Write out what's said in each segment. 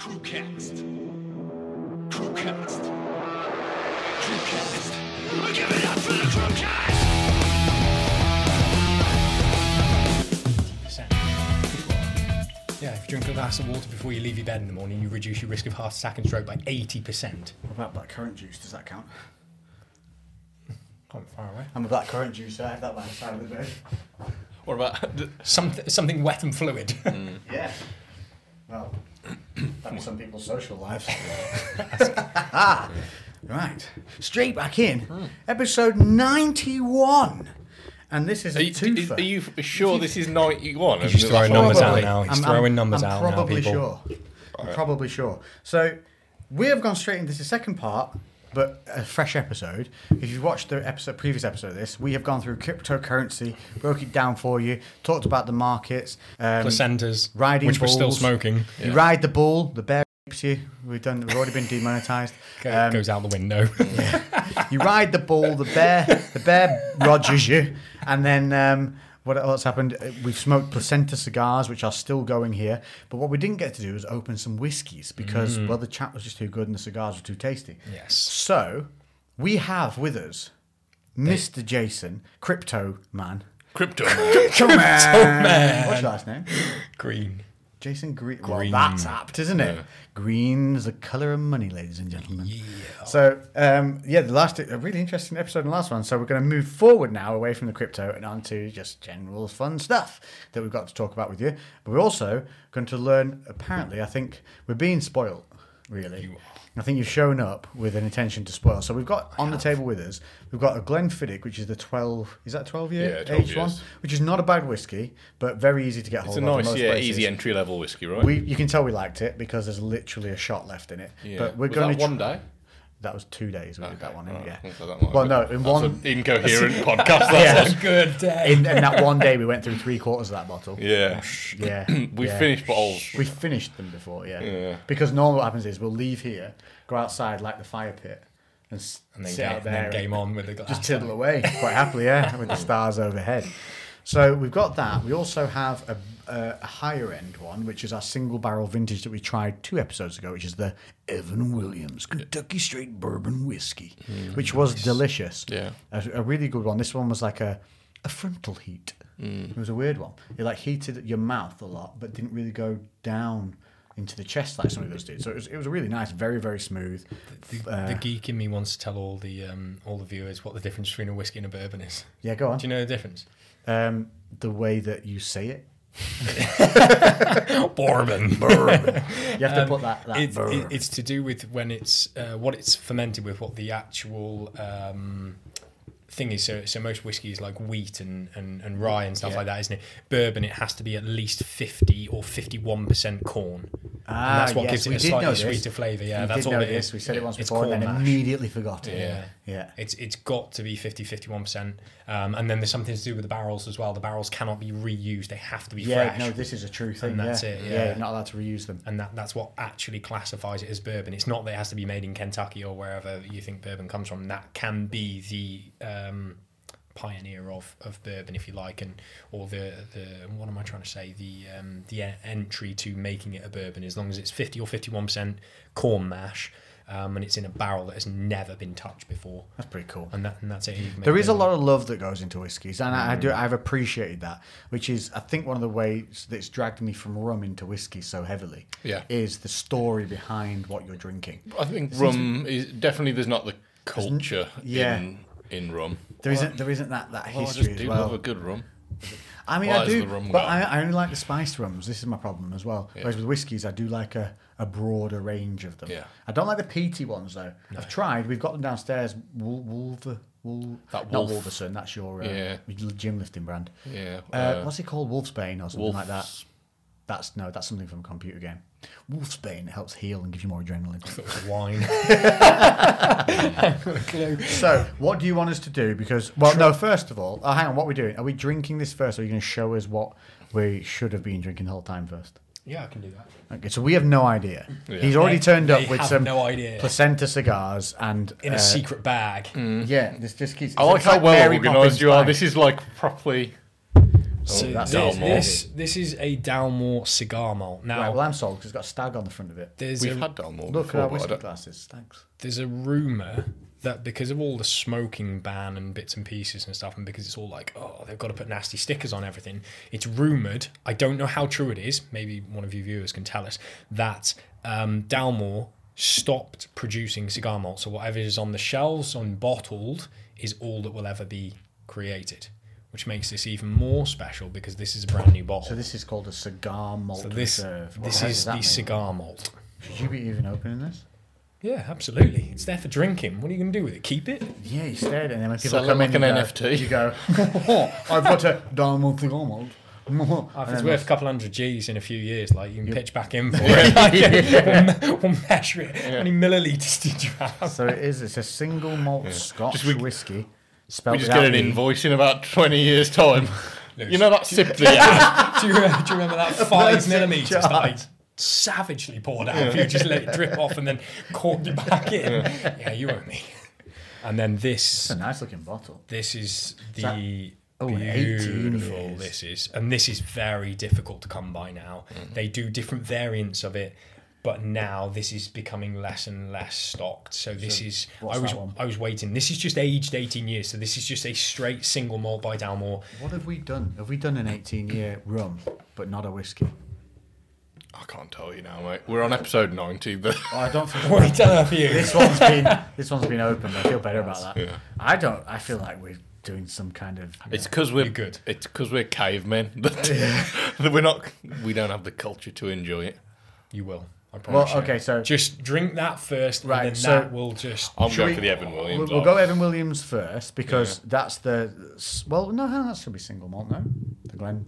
Crewcast. Crewcast. Crewcast. Give it up for the Crewcast! percent. Yeah, if you drink a glass of water before you leave your bed in the morning, you reduce your risk of heart attack and stroke by 80%. What about blackcurrant juice? Does that count? Quite far away. I'm a blackcurrant juice. I have that by the side of the bed. What about Something, something wet and fluid. Mm. Yeah. Well, that's some people's social lives. right. Straight back in. Hmm. Episode 91. And this is a Are you, twofer. are you sure this is 91? He's just throwing numbers what- out now. He's I'm- throwing I'm- numbers I'm out now, probably people. sure. I'm probably sure. So we have gone straight into the second part, but a fresh episode. If you've watched the episode, previous episode of this, we have gone through cryptocurrency, broke it down for you, talked about the markets, um, Placentas, riding which we're still bulls. smoking, You ride the bull, the bear rapes you. We've done. We've already been demonetized. Um, goes out the window. you ride the bull, the bear, the bear rogers you, and then um, what else happened? Uh, We've smoked placenta cigars, which are still going here. But what we didn't get to do was open some whiskies because well, the chat was just too good and the cigars were too tasty. yes. So we have with us Mr. Jason, Crypto Man. Crypto. Crypto Man. What's your last name? Green. Jason Green. Well, Green. that's apt, isn't it? Green's the colour of money, ladies and gentlemen. Yeah. So, um, yeah, the last a really interesting episode, and last one. So we're going to move forward now, away from the crypto and onto just general fun stuff that we've got to talk about with you. But we're also going to learn. Apparently, I think we're being spoilt. Really, I think you've shown up with an intention to spoil. So we've got on the table with us, we've got a Glenfiddich, which is the twelve. Is that twelve year Yeah, 12 age one? years. Which is not a bad whiskey, but very easy to get hold of. It's a of. nice, most yeah, places. easy entry level whiskey, right? We, you can tell we liked it because there's literally a shot left in it. yeah. But we're Was going that to one day. That was two days we did that one. in, yeah. so that Well, no, in that's one an incoherent podcast. That Yeah. was. Good day. in, in that one day we went through three quarters of that bottle. Yeah. Oh, yeah, We yeah. finished bottles. We finished them before, yeah. Yeah. Because normally what happens is we'll leave here, go outside like the fire pit, and, And then, sit ga- out and there, then game on with the glass. just tiddle away quite happily, yeah, with the stars overhead. So we've got that. We also have a, a, a higher end one, which is our single barrel vintage that we tried two episodes ago, which is the Evan Williams Kentucky Straight Bourbon Whiskey, which was delicious. Yeah. a, a really good one. This one was like a, a frontal heat. It was a weird one. It like heated your mouth a lot, but didn't really go down into the chest like some of those did. So it was, it was really nice, very very smooth. The, Uh, the geek in me wants to tell all the um, all the viewers what the difference between a whiskey and a bourbon is. yeah, go on. Do you know the difference? Um, the way that you say it. Bourbon. You have to put that. that It's, it, it's to do with when it's uh, what it's fermented with, what the actual um, thing is. So, so most whiskies like wheat and, and, and rye and stuff Yeah. like that, isn't it? Bourbon, it has to be at least fifty or fifty-one percent corn. Ah, and that's what yes, gives it a slightly sweeter flavour. Yeah, we that's all it this. is. We said it once before and corn then mash. immediately forgot it. Yeah. Yeah. It's it's got to be 50 51%. Um, and then there's something to do with the barrels as well. The barrels cannot be reused. They have to be Yeah, fresh. no, this is a true thing. And that's yeah. it, yeah. yeah. you're not allowed to reuse them. and that, that's what actually classifies it as bourbon. It's not that it has to be made in Kentucky or wherever you think bourbon comes from. That can be the um, pioneer of, of bourbon, if you like, and or the, the what am I trying to say? The um, the entry to making it a bourbon, as long as it's fifty or fifty one percent corn mash, um, and it's in a barrel that has never been touched before, That's pretty cool. and that and that's it. You can make There is a lot of love that goes into whiskies, and I, I Mm. do. I've appreciated that, which is, I think, one of the ways that's dragged me from rum into whiskey so heavily. Yeah. is the story behind what you're drinking. I think rum is definitely there's not the culture yeah. in in rum. There isn't. There isn't that that Oh, I history just as do well. love a good rum. I mean, Why I is do, the rum but gone? I, I only like the spiced rums. This is my problem as well. Whereas with whiskies, I do like a, a broader range of them. Yeah. I don't like the peaty ones though. I've tried. We've got them downstairs. Wool, Wolver, Wool, That not Wolf. Wolverson. That's your uh, Yeah. gym lifting brand. Yeah. Uh, uh, what's it called? Wolfsbane or something like that. Wolf's- That's no, that's something from a computer game. Wolfsbane it helps heal and gives you more adrenaline. Wine. so, what do you want us to do? Because, well, no. First of all, oh, hang on. What are we doing? Are we drinking this first, or are you going to show us what we should have been drinking the whole time first? yeah, I can do that. Okay, so we have no idea. Yeah. He's already They- turned they up with have some no idea. placenta cigars and In a uh, secret bag. Yeah, this just keeps. I like it's how well Mary organised Poppins you are. bag. This is like properly So that's this, this this is a Dalmore cigar malt. Now Right, well, I'm sold because it's got a stag on the front of it. there's We've a, had Dalmore Look before, at our whiskey glasses, stags. there's a rumor that because of all the smoking ban and bits and pieces and stuff, and because it's all like, oh, they've got to put nasty stickers on everything, it's rumored. I don't know how true it is. Maybe one of you viewers can tell us that um, Dalmore stopped producing cigar malt. So whatever is on the shelves on bottled is all that will ever be created, which makes this even more special because this is a brand new bottle. So this is called a cigar malt So this reserve. What this is the mean? cigar malt. Should you be even opening this? Yeah, absolutely. It's there for drinking. What are you going to do with it? Keep it? Yeah, you stared, and then when people Sell it come like in, an you NFT. Go, you go, oh, I've got a Dalmore cigar malt. If And it's worth a couple hundred G's in a few years, like you can pitch back in for it. Like, we'll, we'll measure it. How many milliliters did you have? So it is. It's a single malt Scotch Just we- whiskey. Spelled We just get an the- invoice in about 20 years' time. you know that sip that you do, you, do you remember that five millimeters that I savagely poured out of you? Just let it drip off and then corked it back in. Yeah, you owe me. And then this It's a nice looking bottle. This is that- the Oh, beautiful. This is, and this is very difficult to come by now. Mm. They do different variants of it, but now this is becoming less and less stocked. So this is. what's I was? I was waiting. This is just aged eighteen years. So this is just a straight single malt by Dalmore. What have we done? Have we done an 18 year rum, but not a whiskey? I can't tell you now, mate. We're on episode 90. But Oh, I don't think. What are you telling for you? this one's been this one's been opened. I feel better about that. Yeah. I don't. I feel like we're doing some kind of. it's because we're You're good. It's because we're cavemen that, that we're not. We don't have the culture to enjoy it. You will. I well, promise. you. okay, so Just drink that first, Right, and then so- that will just. I'm Should going we- for the Evan we'll, Williams. we'll go Evan Williams first because that's the. Well, no, that should be single malt. No, the Glen.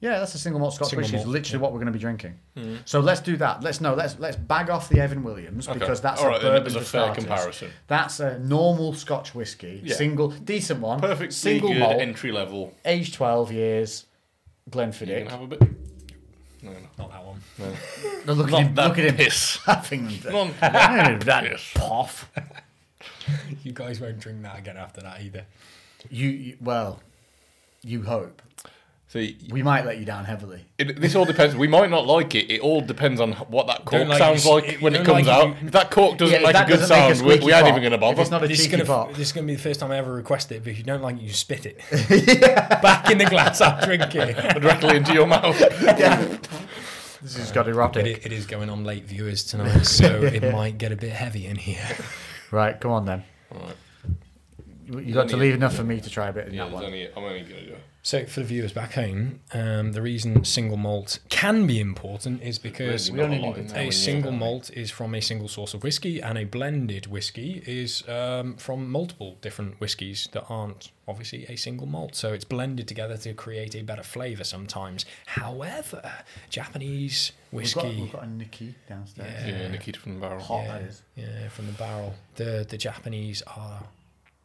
Yeah, that's a single malt Scotch Single whiskey. It's malt, literally yeah. what we're going to be drinking. Mm-hmm. So let's do that. Let's no. Let's let's bag off the Evan Williams Okay. because that's All a right, then bourbon as a for fair starters. comparison. That's a normal Scotch whiskey, Yeah. single, decent one, Perfect, single good malt, entry level. age twelve years, You Glenfiddich. can have a bit. No, no. Not that one. No, look at him! that Look at him piss. having Not that, that piss. poff. You guys won't drink that again after that either. You, you well, you hope. See, We might let you down heavily. it, this all depends. We might not like it. It all depends on what that cork like sounds you- like it- when it comes like out. you- If that cork doesn't Yeah, make a good doesn't a sound, we, squeaky we ain't pop, even going to if bother. it's not a This is gonna pop. this is gonna be the first time I ever request it. But if you don't like it, you spit it back in the glass. I'll drink it. directly into your mouth. This has got erotic. It, it is going on late viewers tonight, so it might get a bit heavy in here. Right, come on then. Alright. You you got to leave enough for me to try a bit in that there's one. only, I'm only going to do it. So for the viewers back home, um, the reason single malt can be important is because Really only need like to it now a single you- malt is from a single source of whiskey, and a blended whiskey is um, from multiple different whiskies that aren't obviously a single malt. So it's blended together to create a better flavour sometimes. However, Japanese We've got, whiskey. we've got a Nikka downstairs. Yeah. Yeah, Nikita from the barrel. Hot, yeah, that is. yeah, from the barrel. The the Japanese are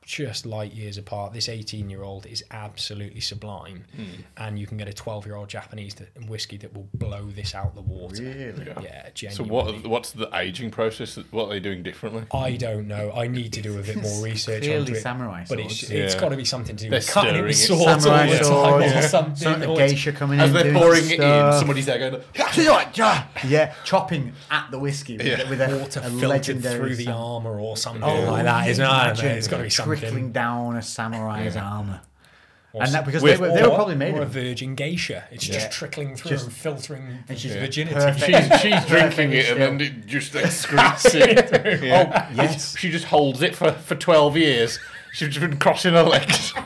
just light years apart. This 18 year old is absolutely sublime, Hmm. and you can get a 12 year old Japanese that, whiskey that will blow this out the water. Really? Yeah. Yeah, So what? What's the aging process? What are they doing differently? I don't know. I need to do a bit more research Clearly onto it. samurai but it's, swords. it's Yeah. got to be something to do They're with cutting it with stirring it. swords all the time swords. or something. Some or the geisha coming in. As in. they're doing pouring it in, somebody's there going, yeah, chopping at the whiskey with, Yeah. with a, water a legendary through the armor or something Oh, like that. Isn't it? I don't know. imagine It's got to be something. Trickling down a samurai's armor. Or And that because With- they were, they were probably made or a virgin geisha. It's Yeah. just trickling through Just- and filtering and she's virginity. she's, she's drinking it and then it just excretes it. Yeah. Oh, yes. Oh, she just holds it for, for 12 years. She's just been crossing her legs.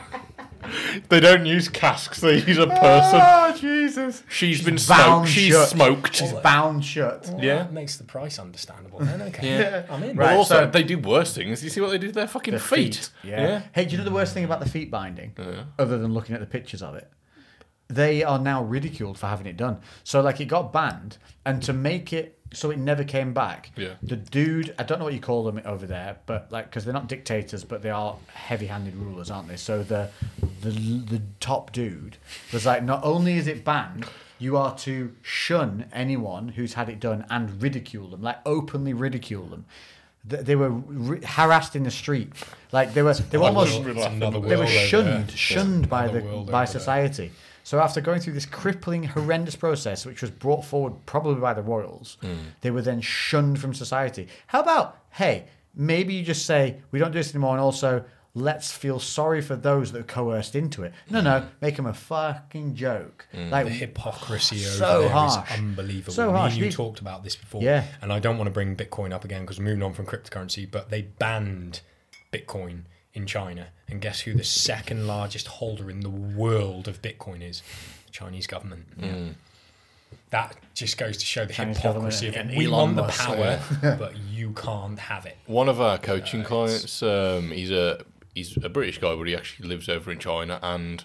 they don't use casks, they use a person. Oh Jesus! She's been bound smoked. She's shut. smoked. She's bound shut. Well, Yeah. that makes the price understandable. Then okay, Yeah. I'm in. Right. But also, so- they do worse things. You see what they do to their fucking The feet? Yeah. Hey, do you know the worst thing about the feet binding, other than looking at the pictures of it? They are now ridiculed for having it done. So, like, it got banned, and to make it so it never came back, Yeah. the dude, I don't know what you call them over there, but like, because they're not dictators, but they are heavy-handed rulers, aren't they? So the the the top dude was like, not only is it banned. You are to shun anyone who's had it done and ridicule them, like openly ridicule them. th- they were re- harassed in the street. Like they were, they were almost, wouldn't be laughing another at they were shunned, shunned by the by society. So after going through this crippling, horrendous process, which was brought forward probably by the royals, Hmm. they were then shunned from society. How about, hey, maybe you just say we don't do this anymore, and also let's feel sorry for those that are coerced into it. No, no, make them a fucking joke. Like Hmm. the hypocrisy over so there is harsh. unbelievable. So Me harsh. and you These- talked about this before, Yeah. and I don't want to bring Bitcoin up again because we're moving on from cryptocurrency, but they banned Bitcoin in China, and guess who the second largest holder in the world of Bitcoin is? The Chinese government. That just goes to show the Chinese hypocrisy of it. We Elon want the Musk, power, but you can't have it. One of our coaching clients, um, he's a he's a British guy, but he actually lives over in China, and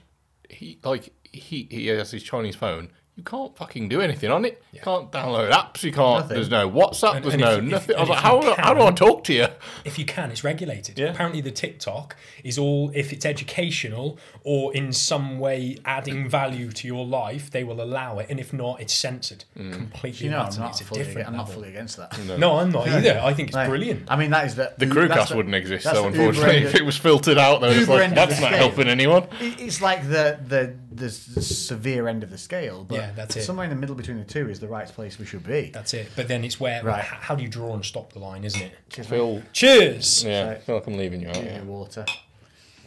he like he he has his Chinese phone. You can't fucking do anything on it. You can't download apps. You can't. Nothing. There's no WhatsApp. And- there's and no if- if- nothing. I was like, how, you how do I talk to you? if you can, it's regulated. Yeah. Apparently, the TikTok is all if it's educational or in some way adding value to your life, they will allow it, and if not, it's censored mm. completely. you know, I'm not fully, different I'm not fully against that. No, I'm not either. I think it's Like, brilliant. I mean, that is the The that's crewcast wouldn't exist, that's so unfortunately, if it was filtered out, though, it's like that's not helping anyone. It's like the the the severe end of the scale, but Yeah, that's it. somewhere in the middle between the two is the right place we should be. That's it. But then it's where Right. h- how do you draw and stop the line, isn't it? Phil, Cheers. yeah, I feel like I'm leaving you out. Yeah, Yeah. water.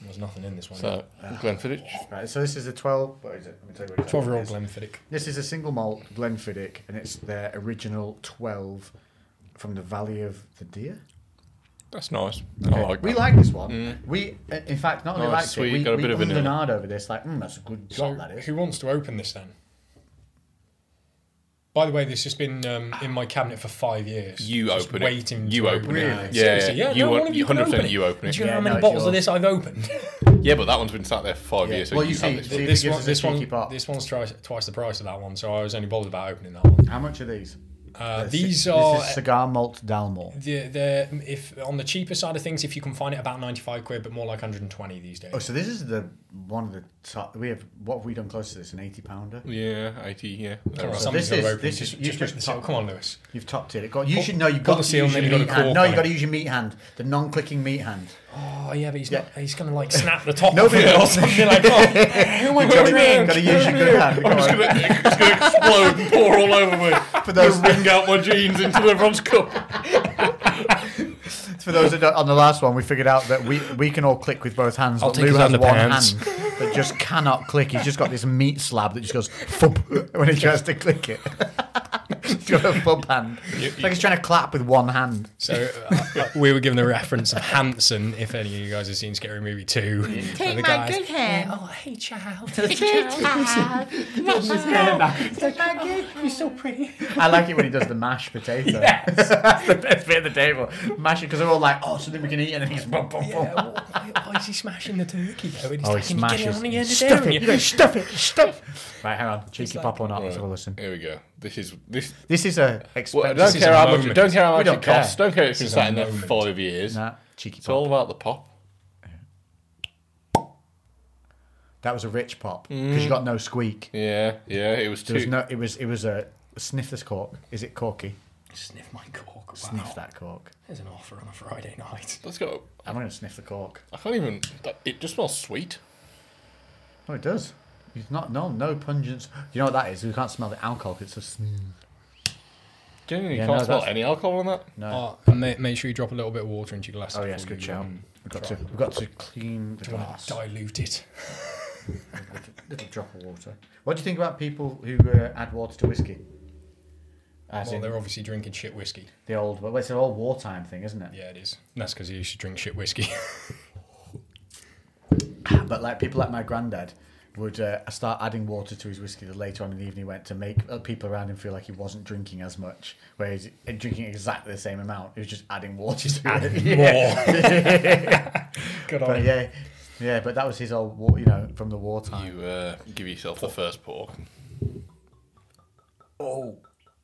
There's nothing in this one. So, ah. Glenfiddich. Right, so this is a twelve. What is it? Let me tell you what. Twelve-year-old Glenfiddich. This is a single malt Glenfiddich, and it's their original twelve from the Valley of the Deer. That's nice. I like We that. like this one. We, uh, in fact, not only Nice, liked sweet, it, we, got a we bit of ummed and over this. Like, mm, that's a good So, job. That is. who wants to open this then? By the way, this has been um, in my cabinet for five years. You Just open it. waiting You to open it. Really? Yeah, yeah. Yeah, You no, want- one of you you- 100% open you open it. Do you know Yeah, how many no, it's bottles of this I've opened? Yeah, but that one's been sat there for five Yeah. years. So Well, you you see- this see- this one, this one, this one's twice, twice the price of that one, so I was only bothered about opening that one. How much are these? Uh, This- these this are is cigar malt Dalmore. the the if on the cheaper side of things, if you can find it about ninety five quid, but more like 120 these days. Oh, so this is the one of the top. We have what have we done close to this? An eighty pounder. Yeah, eighty. Yeah. All right, So this is- open. this is- you just just the top- Come on, Lewis. You've topped it. It got, you Pull- should know. You've got the to seal use and your meat you got hand. No, you it. got to use your meat hand, the non-clicking meat hand. Oh yeah, but he's Yeah. not. He's gonna like snap the top No, of it or something like. Oh, who am I You've got going to, around? got to use your good hand. I'm just gonna, it's gonna explode and pour all over me. For those, Wring out my jeans into everyone's cup. for those that don't, on the last one, we figured out that we we can all click with both hands. I'll but Lou has one underpants. hand that just cannot click. He's just got this meat slab that just goes thump when he tries to click it. he's got a thump hand. It's like he's trying to clap with one hand. So uh, uh, we were given the reference of Hanson. If any of you guys have seen Scary Movie Two, Take the my guys, good hand. Oh, hey, child. You're so pretty. I like it when he does the mashed potato. Yes. That's the best bit of the table. Mash it because they're all like, oh, something we can eat, and then he's boom, boom, boom. Yeah, well, why, why is he smashing the turkey though? And Oh, like, he "Can you get it smashes. on the end of Stuff there?" it. You go, stuff it. Stuff. Right, hang on. Cheeky like- pop or not? Let's have a listen. Here we go. This is this. This is a Well, expensive. don't care how much. Don't care how much don't it costs. Don't care if it's been sat in there for five years. Nah, cheeky It's all about the pop. That was a rich pop because you mm. got no squeak. Yeah, yeah. It was There was too. no. It was. It was a sniff this cork. Is it corky? Sniff my cork. Wow. Sniff that cork. There's an offer on a Friday night. Let's go. I'm gonna sniff the cork. I can't even. It just smells sweet. Oh, it does. It's not. No, no pungence. You know what that is? We can't smell the alcohol. 'cause It's just. Mm, Genuinely, Yeah, you can't no, smell that's- any alcohol on that. no. Oh, and make, make sure you drop a little bit of water into your glass. Oh yes, before good you, shout. um, We've got to. We've got to clean the Do glass. dilute it? little drop of water. What do you think about people who uh, add water to whiskey? As Well, in they're obviously drinking shit whiskey. the old, well, it's an old wartime thing, isn't it? Yeah, it is. And that's because you used to drink shit whiskey. But like people like my granddad would uh, start adding water to his whiskey the later on in the evening he went to make uh, people around him feel like he wasn't drinking as much, where he's uh, drinking exactly the same amount. He was just adding water to adding it. Yeah. Good on But him. yeah, yeah. But that was his old, wa- you know, from the wartime. You uh, give yourself the first pour. Oh,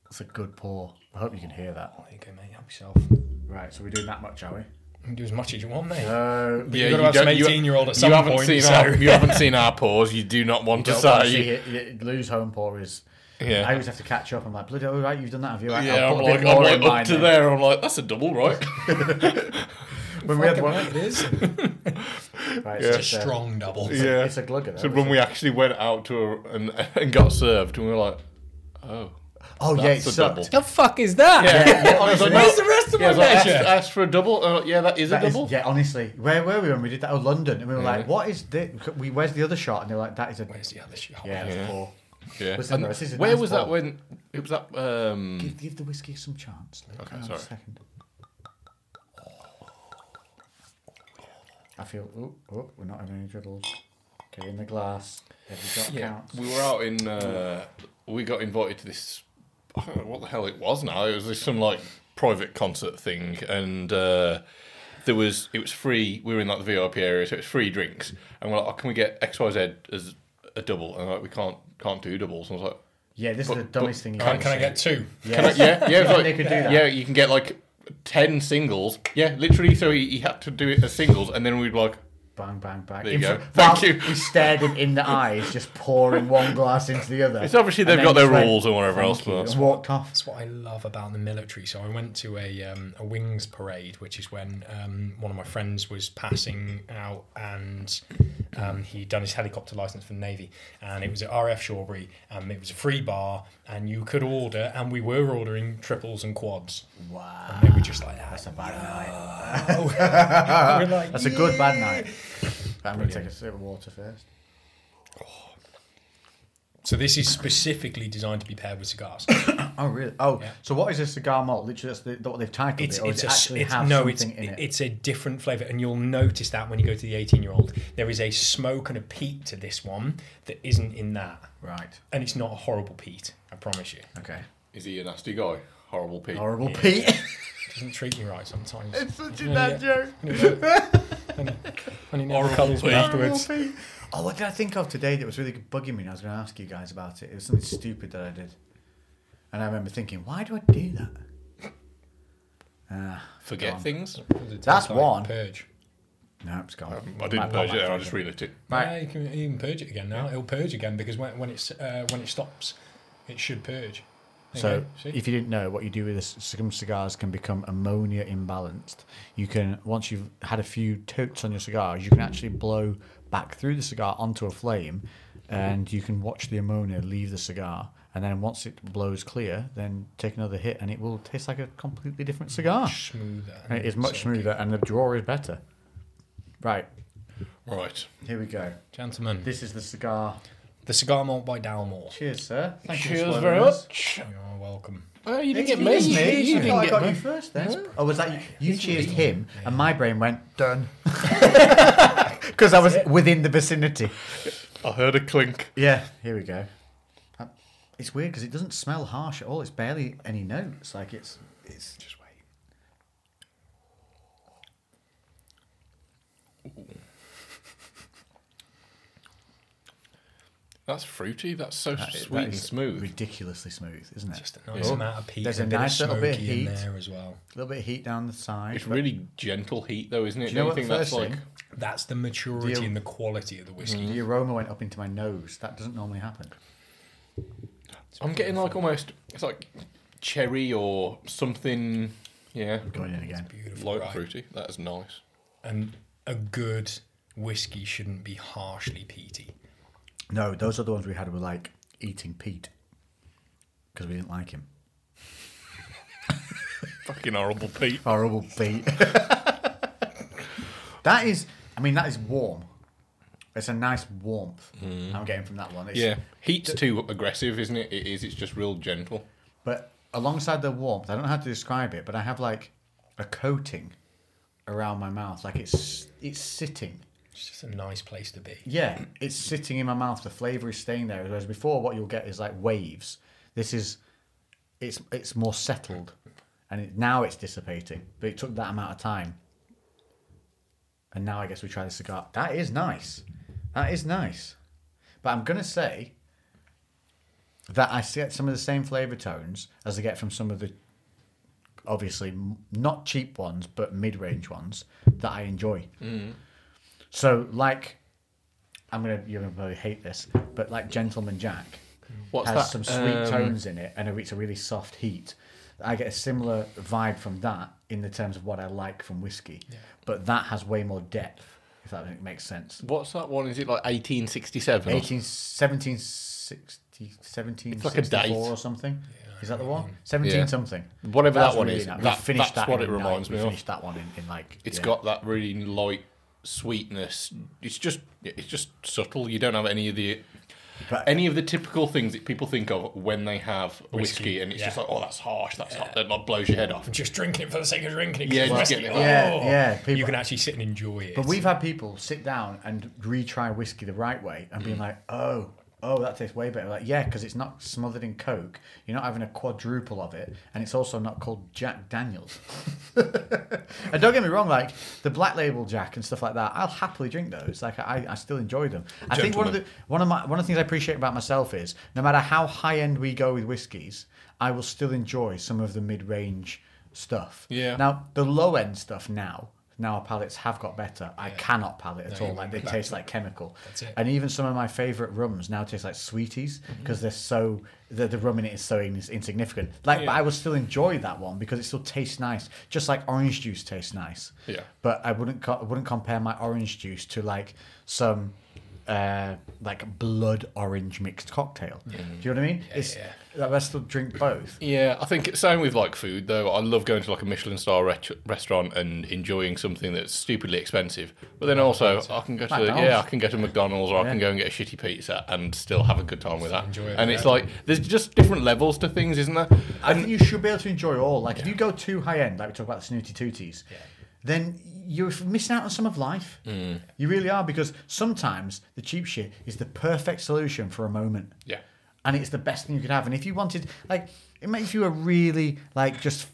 that's a good pour. I hope you can hear that. There you go, mate. Help yourself. Right, so we're doing that much, are we? You can do as much as you want, mate. Uh, But you've got to have some don't- 18-year-old at you some haven't point, Seen so- our, you haven't seen our pause. You do not want to don't to say. see it. You- Lou's home pour is Yeah. I always have to catch up. I'm like, bloody, all right, you've done that, have you? Right, Yeah, I'll I'm like, bit I'm like up to then. there. I'm like, that's a double, right? When we had Fucking one, right, it is. right, Yeah. it's It's a strong double. yeah. It's a glugger. Though, So when isn't we it? actually went out to a, and, and got served, and we were like, oh. Oh yeah, it that's a sucked. double. The fuck is that? Yeah, I was like, Where's the rest of yeah, my was like, asked, measure? asked for a double. and yeah, that is That a is- double. yeah, honestly, where were we when we did that? Oh, London, and we were Yeah. like, "What is this? We where's the other shot?" And they were like, "That is a Where's the other shot? yeah, it Yeah. poor." Yeah. Listen, And this is where nice was that when it was that? Um, Give, give the whiskey some chance. Luke. Okay, Hang on a sorry. second. I feel. Oh, oh, we're not having any dribbles. Okay, in the glass. Every drop yeah, counts. we were out in. Uh, we got invited to this. I don't know what the hell it was now. It was this some like private concert thing, and uh, there was it was free. We were in like the VIP area, so it was free drinks. And we're like, oh, can we get X Y Z as a double? And like, we can't can't do doubles. And I was like, Yeah, this But- is the dumbest thing you Can, ever can I get two? Yeah. Can I, yeah, yeah, it was like, They could do that. Yeah, you can get like ten singles. Yeah, literally. So he, he had to do it as singles, and then we'd like, Bang, bang, bang. There you In go. Thank you. We stared him in the eyes, just pouring one glass into the other. it's obviously they've got their rules and whatever else. you," But and walked off. That's what I love about the military. So I went to a um, a wings parade, which is when um, one of my friends was passing out, and um, he'd done his helicopter license for the navy, and it was at RF Shawbury, and it was a free bar, and you could order, and we were ordering triples and quads, Wow. and they were just like. That's a bad night. we're like, That's a good bad night. But I'm going to take a sip of water first. So this is specifically designed to be paired with cigars. Oh, really? Oh, Yeah. so what is a cigar malt? Literally, that's the, what they've titled It's, it, or it's does a it actually it's, have no, it's something in it? it's a different flavour, and you'll notice that when you go to the eighteen-year-old, there is a smoke and a peat to this one that isn't in that, Right. and it's not a horrible peat. I promise you. Okay. is he a nasty guy? Horrible peat. Horrible Pete. doesn't treat me right sometimes. it's such a bad joke. and he, and he never cuddles me afterwards. Horrible Pete. Oh, what did I think of today that was really bugging me? And I was going to ask you guys about it. It was something stupid that I did. And I remember thinking, why do I do that? Ah, Forget gone. things. That's one. Purge. No, it's gone. I didn't pop purge it, back I just relit it. Right. Yeah, you can even purge it again now. It'll purge again because when, when it's uh, when it stops, it should purge. There you So, go. See? if you didn't know, what you do with this, some cigars can become ammonia imbalanced. You can, once you've had a few totes on your cigars, you can actually blow back through the cigar onto a flame, and you can watch the ammonia leave the cigar. And then once it blows clear, then take another hit, and it will taste like a completely different cigar. smoother. And it is much silky. smoother, and the draw is better. Right, Right. here we go. Gentlemen, This is the cigar. the cigar malt by Dalmore. Cheers, sir. Thank you Cheers spoiling very much. You're welcome. Oh, you didn't It's get me. me. You You didn't I get got me. you first then. Or oh, was that you? You cheered him, and my brain went done because I was within the vicinity. I heard a clink. Yeah, here we go. It's weird because it doesn't smell harsh at all. It's barely any notes. Like it's it's Just wait. That's fruity. That's so that- sweet that and is smooth. ridiculously smooth, isn't it? Just a nice amount of peat. There's a a bit nice of little bit of smoky in there as well. A little bit of heat down the side. It's really gentle heat, though, isn't it? Do you know what think the that's first like. Thing? That's the maturity The- and the quality of the whiskey. The aroma went up into my nose. That doesn't normally happen. I'm getting like almost. It's like cherry or something. Yeah, I'm Going in again. Beautiful, light right? fruity. That is nice. And a good whiskey shouldn't be harshly peaty. No, those are the ones we had were like eating Pete because we didn't like him. Fucking horrible Pete. Horrible Pete. that is, I mean, that is warm. It's a nice warmth I'm getting from that one. It's, Yeah, heat's too aggressive, isn't it? It is. It's just real gentle. But alongside the warmth, I don't know how to describe it, but I have like a coating around my mouth, like it's it's sitting. It's just a nice place to be. Yeah, it's sitting in my mouth. The flavor is staying there. Whereas before, what you'll get is like waves. This is, it's it's more settled, and it, now it's dissipating. But it took that amount of time. And now I guess we try the cigar. That is nice. That is nice. But I'm gonna say that I get some of the same flavor tones as I get from some of the, obviously not cheap ones, but mid-range ones that I enjoy. So like, I'm gonna you're gonna probably hate this, but like Gentleman Jack, What's has that? some sweet Um, tones in it, and it's a really soft heat. I get a similar vibe from that in the terms of what I like from whiskey, but that has way more depth. If that makes sense. What's that one? Is it like 1867? 18, 1760, 1764 like or something. Is that the one? 17 Yeah. something. Whatever That's that one really is, nice. That- finished that's that what it reminds night. me We of. finished that one in, in like. It's yeah. got that really light sweetness. It's just it's just subtle. You don't have any of the But- any of the typical things that people think of when they have a whiskey, Whiskey, and it's yeah. just like, oh, that's harsh. That's hot. That like blows your head off. Just drinking it for the sake of drinking it. 'cause Yeah, it's just whiskey. getting it- Yeah, Oh. yeah, people- you can actually sit and enjoy it. But we've had people sit down and retry whiskey the right way and Mm. being like, oh, oh, that tastes way better. Like, yeah, because it's not smothered in Coke. You're not having a quadruple of it. And it's also not called Jack Daniels. and don't get me wrong, like the black label Jack and stuff like that, I'll happily drink those. Like, I, I still enjoy them. I think one of the one of my one of the things I appreciate about myself is no matter how high end we go with whiskies, I will still enjoy some of the mid range stuff. Yeah. Now the low end stuff now. Now our palates have got better. I cannot palate at No, all. Like they taste like chemical. That's it. And even some of my favourite rums now taste like sweeties Mm-hmm. because they're so the, the rum in it is so ins- insignificant. Like, but I would still enjoy that one because it still tastes nice, just like orange juice tastes nice. Yeah. But I wouldn't co- I wouldn't compare my orange juice to like some uh, like blood orange mixed cocktail. Do you know what I mean? it's yeah. like, I still drink both. Yeah, I think it's same with like food though. I love going to like a Michelin star ret- restaurant and enjoying something that's stupidly expensive. But then also I can go to McDonald's. yeah, I can go to McDonald's or I can go and get a shitty pizza and still have a good time with that. enjoy it, and it's yeah. like there's just different levels to things, isn't there? I think you should be able to enjoy all. Like if you go too high end, like we talk about the snooty tooties, then you're missing out on some of life. Mm. You really are because sometimes the cheap shit is the perfect solution for a moment. Yeah. and it's the best thing you could have. And if you wanted, like, it makes you a really like just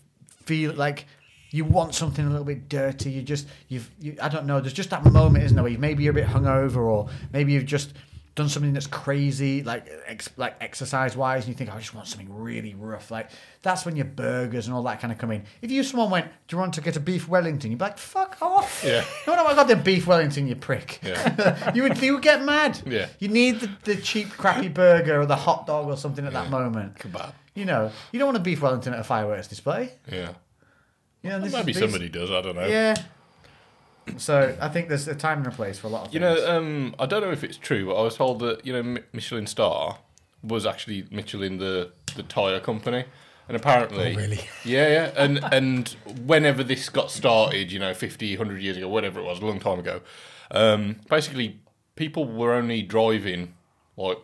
feel like you want something a little bit dirty. You just you've you, I don't know. There's just that moment, isn't there? Where you, maybe you're a bit hungover, or maybe you've just done something that's crazy, like ex, like exercise wise, and you think "Oh, I just want something really rough. Like that's when your burgers and all that kind of come in. If you someone went, "Do you want to get a beef Wellington?" You'd be like, "Fuck off!" Yeah. No, oh, no, I got the beef Wellington, you prick. Yeah. you would you would get mad. Yeah. You need the, the cheap, crappy burger or the hot dog or something at that moment. Kebab. You know, you don't want a beef Wellington at a fireworks display. Yeah. Yeah, this Maybe somebody does. I don't know. Yeah. So I think there's a time and a place for a lot of You things. know, um, I don't know if it's true, but I was told that you know Mi- Michelin Star was actually Michelin the the tire company, and apparently, Oh, really? yeah, yeah, and and whenever this got started, you know, 50, 100 years ago, whatever it was, a long time ago, um, basically people were only driving like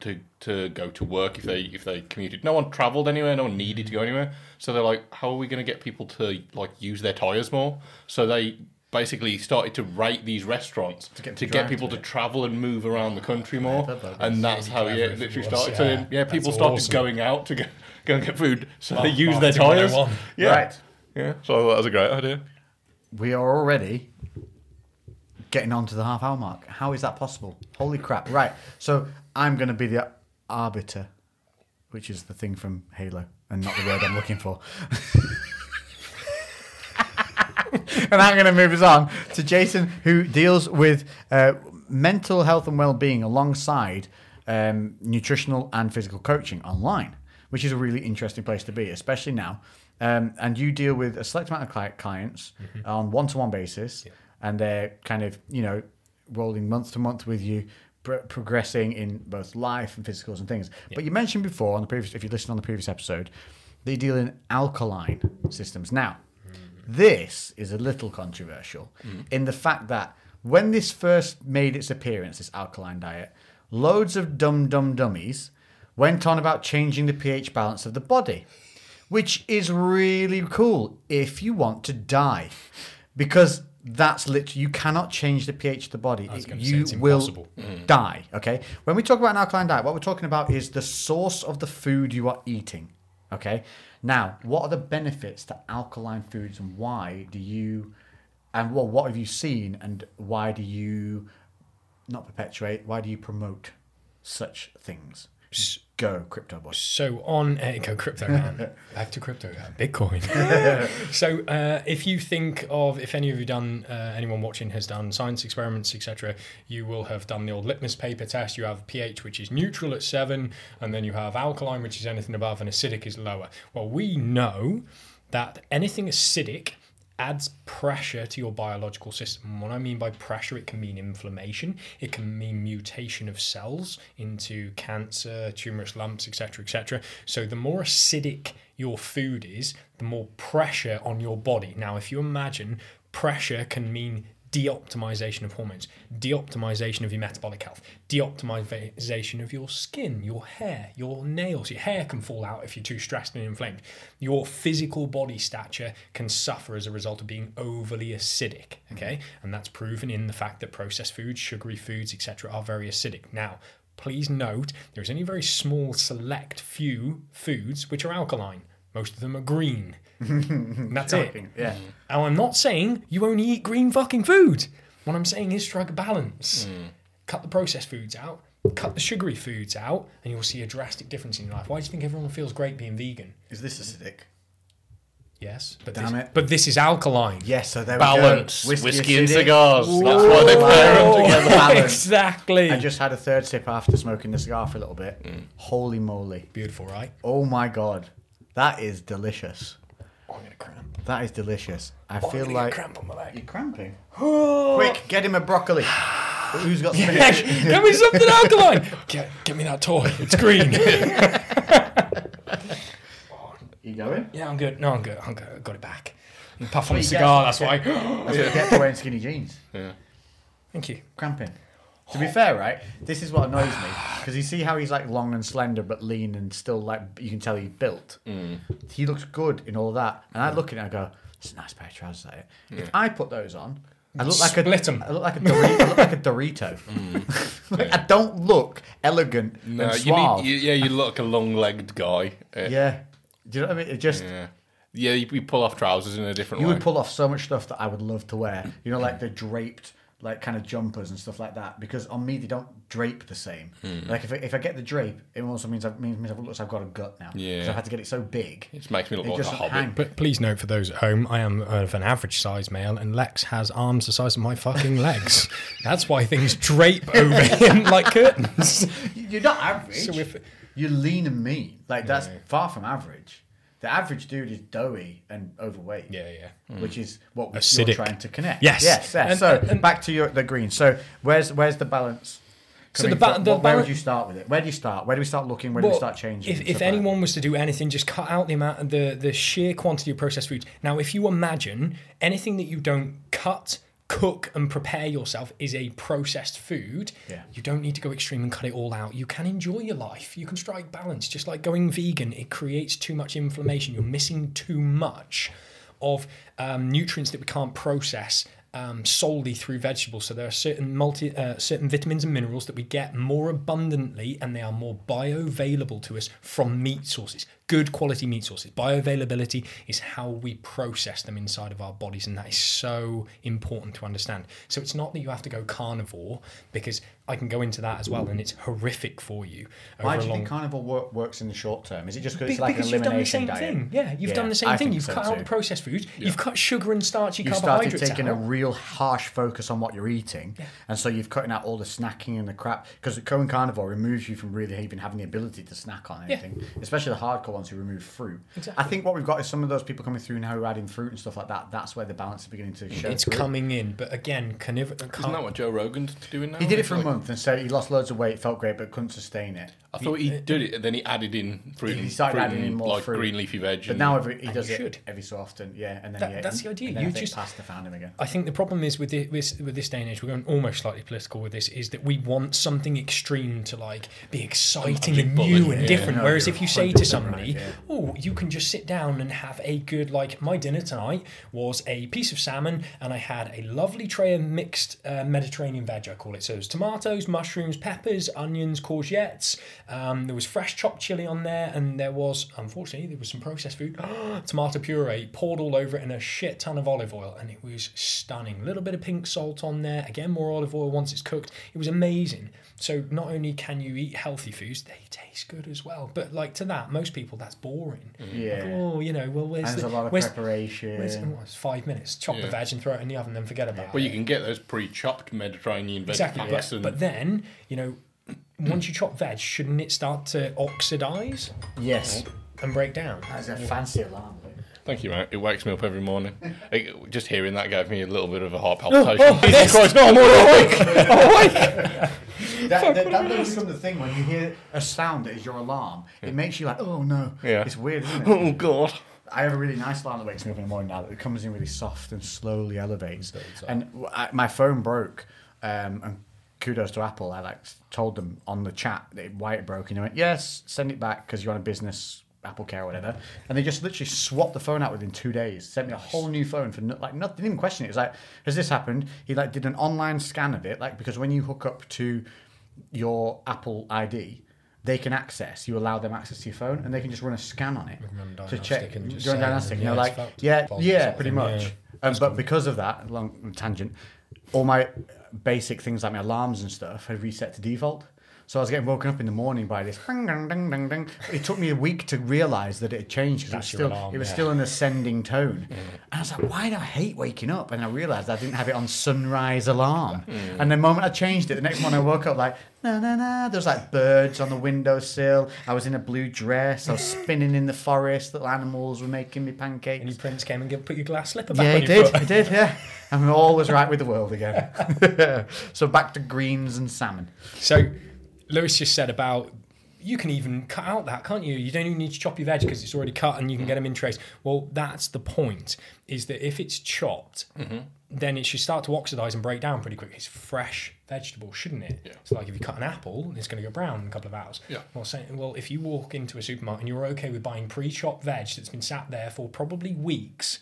to to go to work if they if they commuted. No one travelled anywhere. No one needed to go anywhere. So they're like, how are we going to get people to like use their tires more? So they basically started to rate these restaurants to get get, to drive people to it. travel and move around the country more. that- and that's how yeah, it it literally started. So yeah. then, yeah, people started awesome. going out to go, go and get food. So they oh, use their tires. Yeah, Right. yeah. So that was a great idea. We are already getting on to the half hour mark. How is that possible? Holy crap. Right. So I'm going to be the arbiter, which is the thing from Halo and not the word I'm looking for. and I'm going to move us on to Jason, who deals with uh, mental health and well being alongside um, nutritional and physical coaching online, which is a really interesting place to be, especially now. Um, and you deal with a select amount of cli- clients on one to one basis, and they're kind of, you know, rolling month to month with you. Pro- progressing in both life and physicals and things, but you mentioned before on the previous, if you listened on the previous episode, they deal in alkaline systems. Now, this is a little controversial mm-hmm. in the fact that when this first made its appearance, this alkaline diet, loads of dumb dumb dummies went on about changing the pH balance of the body, which is really cool if you want to die, because that's literally you cannot change the pH of the body. was It- gonna say you will impossible. Mm. die. Okay. When we talk about an alkaline diet, what we're talking about is the source of the food you are eating. Okay. Now, what are the benefits to alkaline foods, and why do you, and well, what have you seen, and why do you not perpetuate? Why do you promote such things? Go, crypto boy. So on uh, go crypto man, back to crypto, uh, Bitcoin. so uh, if you think of if any of you done uh, anyone watching has done science experiments etc, you will have done the old litmus paper test. You have pH which is neutral at seven, and then you have alkaline which is anything above, and acidic is lower. Well, we know that anything acidic adds pressure to your biological system. What I mean by pressure, it can mean inflammation, it can mean mutation of cells into cancer, tumorous lumps, etc., etc. So the more acidic your food is, the more pressure on your body. Now, if you imagine pressure can mean de-optimization of hormones, de-optimization of your metabolic health, de-optimization of your skin, your hair, your nails. Your hair can fall out if you're too stressed and inflamed. Your physical body stature can suffer as a result of being overly acidic. Okay, and that's proven in the fact that processed foods, sugary foods, etc., are very acidic. Now. Please note there's only very small select few foods which are alkaline. Most of them are green. And that's it. Shocking, Yeah. Now, I'm not saying you only eat green fucking food. What I'm saying is strike a balance. Cut the processed foods out, cut the sugary foods out, and you'll see a drastic difference in your life. Why do you think everyone feels great being vegan? Is this acidic? Yes, but Damn this, it. but this is alkaline. Yes, so there Balance. we go. Whiskey, and acidic. cigars. That's why they pair them together. Balance. exactly. I just had a third sip after smoking the cigar for a little bit. Mm. Holy moly. Beautiful, right? Oh my god. That is delicious. Oh, I'm gonna cramp. That is delicious. I Oh, I'm feel like get cramp on my leg. you're cramping. Quick, get him a broccoli. Who's got spinach? Get me something alkaline. Get, get me that toy. It's green. you going? yeah, I'm good. No, I'm good. I'm good. I got it back. You puff on the you cigar. get- That's why. That's what you get for wearing skinny jeans. Yeah. Thank you. Cramping. To be fair, right, this is what annoys me because you see how he's like long and slender but lean and still like you can tell he's built. He looks good in all that, and I look at it and I go, "It's a nice pair of trousers." That If I put those on, I look like Split a 'em. I look like a Dorito. I look like a Dorito. Like, I don't look elegant No, and you need. You, yeah, you look like a long-legged guy. Uh, yeah, do you know what I mean? It just Yeah. Yeah, you, you pull off trousers in a different way. you way. would pull off so much stuff that I would love to wear. You know, like the draped, like kind of jumpers and stuff like that. Because on me, they don't drape the same. Hmm. Like if I, if I get the drape, it also means I means, means I've, looks I've got a gut now. Yeah. So I've had to get it so big. it just makes me look like a hobbit. hang. But please note for those at home, I am of an average size male, and Lex has arms the size of my fucking legs. That's why things drape over him like curtains. You're not average. So if You're lean and mean. Like that's far from average. The average dude is doughy and overweight. yeah, yeah. Mm. Which is what Acidic. you're trying to connect. Yes. Yes. yes. And- so and- back to your the green. So where's where's the balance? So the ba- the where balan- would you start with it? Where do you start? Where do we start looking? Where do we start changing? If, if like anyone was to do anything, just cut out the amount of the, the sheer quantity of processed foods. Now, if you imagine anything that you don't cut, cook, and prepare yourself is a processed food, Yeah. you don't need to go extreme and cut it all out. You can enjoy your life. You can strike balance. Just like going vegan, it creates too much inflammation. You're missing too much of um, nutrients that we can't process um, solely through vegetables. So there are certain multi, uh, certain vitamins and minerals that we get more abundantly, and they are more bioavailable to us from meat sources, good quality meat sources. Bioavailability is how we process them inside of our bodies, and that is so important to understand. So it's not that you have to go carnivore because I can go into that as well, and it's horrific for you. Why do you a think carnivore work, works in the short term? Is it just because it's like an because you've done the elimination same diet? thing. Yeah, you've Yeah, done the same I thing. You've so cut out the processed foods. You've cut sugar and starchy You've started taking out. a real harsh focus on what you're eating, and so you've cutting out all the snacking and the crap. Because going carnivore removes you from really even having the ability to snack on anything, especially the hardcore ones who remove fruit. Exactly. I think what we've got is some of those people coming through now who are adding fruit and stuff like that. That's where the balance is beginning to show. it's through. coming in, but again, carniv- Isn't car- that what Joe Rogan's doing now? He did it It's for a month and said he lost loads of weight, felt great, but couldn't sustain it. I thought he did it, and then he added in fruit. He and- started fruit adding in and, more like fruit. green leafy veg. But and- now every, he does you it should. every so often, yeah. And then That- he, that's the idea. And You I think just- pasta found him again. I think the problem is with, the, with with this day and age, we're going almost slightly political with this, is that we want something extreme to like be exciting and new and yeah. different. No, Whereas if you say to somebody, say, oh, you can just sit down and have a good like my dinner tonight was a piece of salmon and I had a lovely tray of mixed uh, Mediterranean veg. I call it. So it was tomatoes, mushrooms, peppers, onions, courgettes. Um, there was fresh chopped chili on there, and there was unfortunately there was some processed food, tomato puree poured all over it, and a shit ton of olive oil, and it was stunning. A little bit of pink salt on there. Again, more olive oil once it's cooked. It was amazing. So not only can you eat healthy foods, they taste good as well. But like to that, most people that's boring. Mm-hmm. Yeah. Like, oh, you know, well, where's And there's the, a lot of where's, preparation. Where's, oh, it's five minutes. Chop the veg and throw it in the oven, then forget about Well, it. Well, you can get those pre-chopped Mediterranean veg Exactly, packs but, and but then you know, once you chop veg, shouldn't it start to oxidize yes. and break down? That's a fancy alarm. Thank you, mate. It wakes me up every morning. It- just hearing that gave me a little bit of a heart Oh, palpitation. Jesus Christ, no, I'm all awake. That, that, that does become the thing when you hear a sound that is your alarm. It makes you like, oh no. Yeah. It's weird, isn't it? Oh God. I have a really nice alarm that wakes me up in the morning now that it comes in really soft and slowly elevates. And w- I, my phone broke, um, and kudos to Apple. I like told them on the chat that why it broke, and they went, "Yes, send it back because you're on a business Apple Care or whatever." And they just literally swapped the phone out within two days. Sent me a whole new phone for no, like nothing. Didn't even question it. It was like, "Has this happened?" He like did an online scan of it, like because when you hook up to your Apple ID. They can access. You allow them access to your phone, and they can just run a scan on it to check. and just diagnostic. yeah, and they're it's like, yeah, yeah, pretty much. yeah. Um, but because of that, long tangent, all my basic things like my alarms and stuff have reset to default. So I was getting woken up in the morning by this. Ding, ding, ding, ding, ding. It took me a week to realise that it had changed because it was still alarm, it was yeah. still an ascending tone. Mm. And I was like, why do I hate waking up? And I realised I didn't have it on sunrise alarm. Mm. And the moment I changed it, the next morning I woke up like na na na. There was like birds on the windowsill. I was in a blue dress. I was spinning in the forest. Little animals were making me pancakes. And your prince came and put your glass slipper back Yeah, on he did. foot. He did. Yeah, and all was right with the world again. so back to greens and salmon. So Lewis just said about you can even cut out that, can't you? You don't even need to chop your veg because it's already cut and you can get them in trays. Well, that's the point. Is that if it's chopped, mm-hmm. then it should start to oxidize and break down pretty quick. It's fresh vegetable, shouldn't it? Yeah. So like if you cut an apple, it's going to go brown in a couple of hours. Yeah. Well, say, well, if you walk into a supermarket and you're okay with buying pre-chopped veg that's been sat there for probably weeks.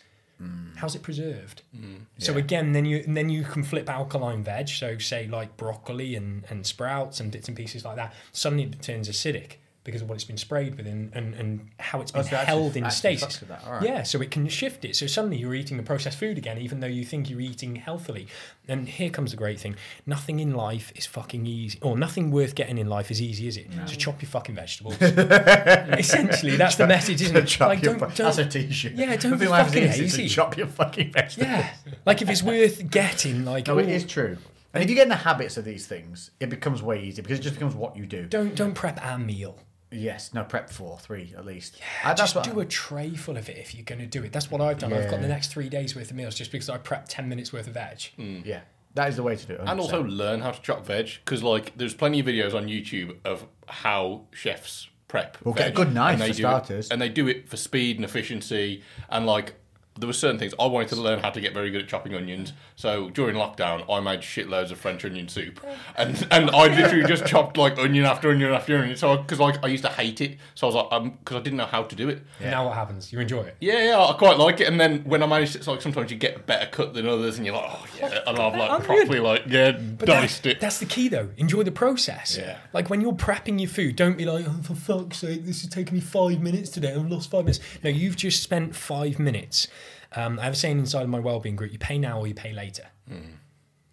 How's it preserved? Mm. So again, then you and then you can flip alkaline veg. So say like broccoli and, and sprouts and bits and pieces like that. Suddenly it turns acidic because of what it's been sprayed with and, and, and how it's oh, been Oh, so it actually- held in stasis. fucks with that, alright. Yeah, so it can shift it. So suddenly you're eating a processed food again, even though you think you're eating healthily. And here comes the great thing: nothing in life is fucking easy, or nothing worth getting in life is easy, is it? So chop your fucking vegetables. Essentially, that's the message, isn't it? Like, don't- fu- that's a don't- t-shirt. Yeah, don't Nothing be fucking easy, lazy. Chop your fucking vegetables. Yeah, like if it's worth getting, like No, oh, is true. And if you get in the habits of these things, it becomes way easier because it just becomes what you do. don't don't prep a meal. Yes, no, prep four, three at least. Yeah, Uh, just what- do a tray full of it if you're going to do it. That's what I've done. I've got the next three days worth of meals just because I prepped ten minutes worth of veg. Yeah, that is the way to do it. And 100%. also learn how to chop veg because, like, there's plenty of videos on YouTube of how chefs prep. Well, get a good knife and they for starters. It, and they do it for speed and efficiency. And like, there were certain things I wanted to learn how to get very good at chopping onions. So during lockdown, I made shitloads of French onion soup, and and I literally just chopped like onion after onion after onion. So because like I used to hate it, so I was like, um, because I didn't know how to do it. Now what happens? You enjoy it. Yeah, yeah, I quite like it. And then when I managed, it's like sometimes you get a better cut than others, and you're like, oh yeah, and I've like properly like yeah But diced that- it. That's the key, though. Enjoy the process. Yeah. Like when you're prepping your food, don't be like, oh, for fuck's sake, this is taking me five minutes today. I've lost five minutes. No, you've just spent five minutes. Um, I have a saying inside of my wellbeing group: you pay now or you pay later.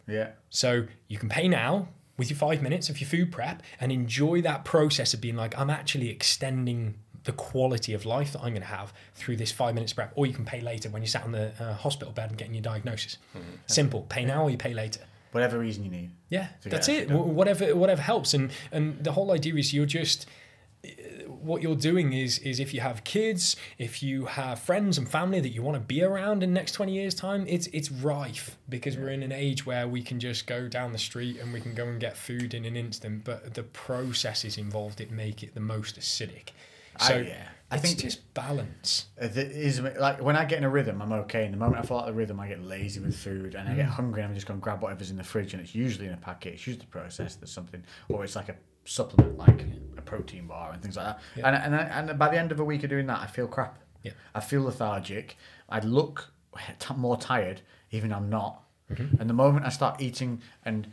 yeah, So you can pay now with your five minutes of your food prep and enjoy that process of being like, I'm actually extending the quality of life that I'm going to have through this five minutes prep. Or you can pay later when you're sat on the uh, hospital bed and getting your diagnosis. Simple. Pay now or you pay later. whatever reason you need. Yeah, that's it. Wh- Whatever, whatever helps, and and the whole idea is you're just what you're doing is is if you have kids, if you have friends and family that you want to be around in the next twenty years' time, it's it's rife because we're in an age where we can just go down the street and we can go and get food in an instant, but the processes involved it make it the most acidic. I- So yeah. I think- just balance. It is like when I get in a rhythm, I'm okay. And the moment I fall out of the rhythm, I get lazy with food and I Mm. get hungry. and I'm just going to grab whatever's in the fridge, and it's usually in a packet. It's usually processed. There's something, or it's like a supplement like a protein bar and things like that. And and I- and by the end of a week of doing that, I feel crap. Yeah. I feel lethargic. I look more tired, even I'm not. Mm-hmm. And the moment I start eating and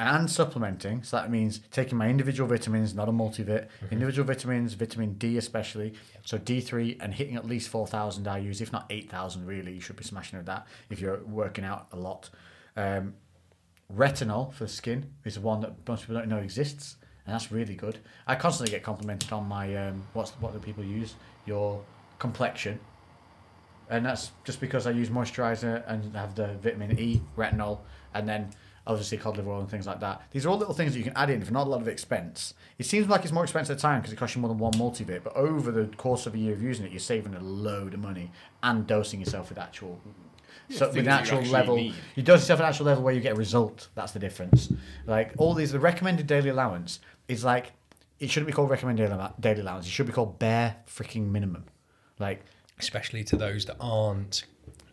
and supplementing, so that means taking my individual vitamins, not a multivit, Mm-hmm. individual vitamins, vitamin D especially, so D3, and hitting at least 4,000 IUs, if not 8,000 really, you should be smashing with that if you're working out a lot. Um, retinol for the skin is one that most people don't know exists, and that's really good. I constantly get complimented on my um, what's what do people use your complexion, and that's just because I use moisturizer and have the vitamin E, retinol, and then obviously cod liver oil and things like that. These are all little things that you can add in for not a lot of expense. It seems like it's more expensive at the time because it costs you more than one multivit, but over the course of a year of using it, you're saving a load of money and dosing yourself with actual. so with you actual actually level, need. you dose yourself an actual level where you get a result. That's the difference. Like all these, the recommended daily allowance is like it shouldn't be called recommended daily allowance. It should be called bare freaking minimum. Like especially to those that aren't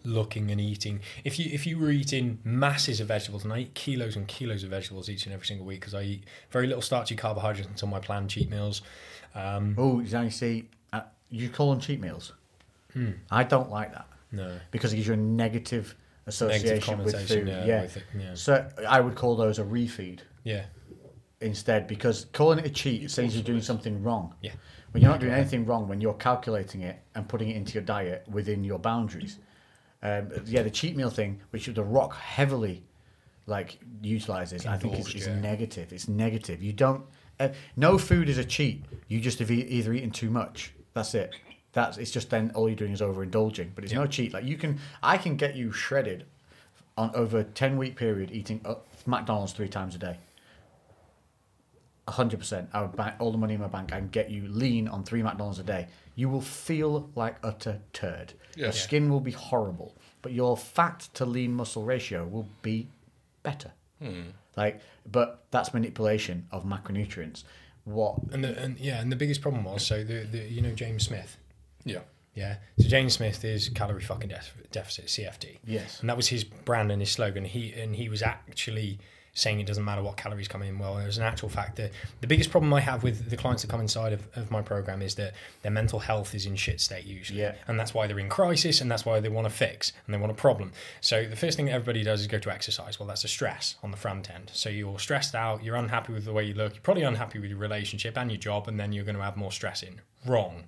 looking and eating. If you if you were eating masses of vegetables, and I eat kilos and kilos of vegetables each and every single week because I eat very little starchy carbohydrates until my planned cheat meals. Um, oh, see, uh, you call them cheat meals. I don't like that no, because it gives you a negative association with food. yeah, Yeah. with it, yeah. So I would call those a refeed yeah, instead because calling it a cheat it says you're doing something wrong. yeah, When you're not doing anything wrong, when you're calculating it and putting it into your diet within your boundaries. Um, yeah, the cheat meal thing, which the Rock heavily like utilizes, I think is, is yeah. negative. It's negative. You don't. Uh, no food is a cheat. You just have e- either eaten too much. That's it. That's it's just then all you're doing is overindulging. But it's no cheat. Like you can, I can get you shredded on over a ten week period eating uh, McDonald's three times a day hundred percent. I would bank all the money in my bank and get you lean on three McDonald's a day. You will feel like utter turd. Your skin will be horrible, but your fat to lean muscle ratio will be better. Hmm. Like, but that's manipulation of macronutrients. What? and the, and yeah, and the biggest problem was so the, the you know James Smith. Yeah. Yeah. So James Smith is calorie fucking def- deficit CFD. Yes. And that was his brand and his slogan. He and he was actually saying it doesn't matter what calories come in. Well, there's an actual fact that the biggest problem I have with the clients that come inside of, of my program is that their mental health is in shit state usually. Yeah. And that's why they're in crisis and that's why they want to fix and they want a problem. So the first thing that everybody does is go to exercise. Well, that's a stress on the front end. So you're stressed out, you're unhappy with the way you look, you're probably unhappy with your relationship and your job, and then you're going to have more stress in. Wrong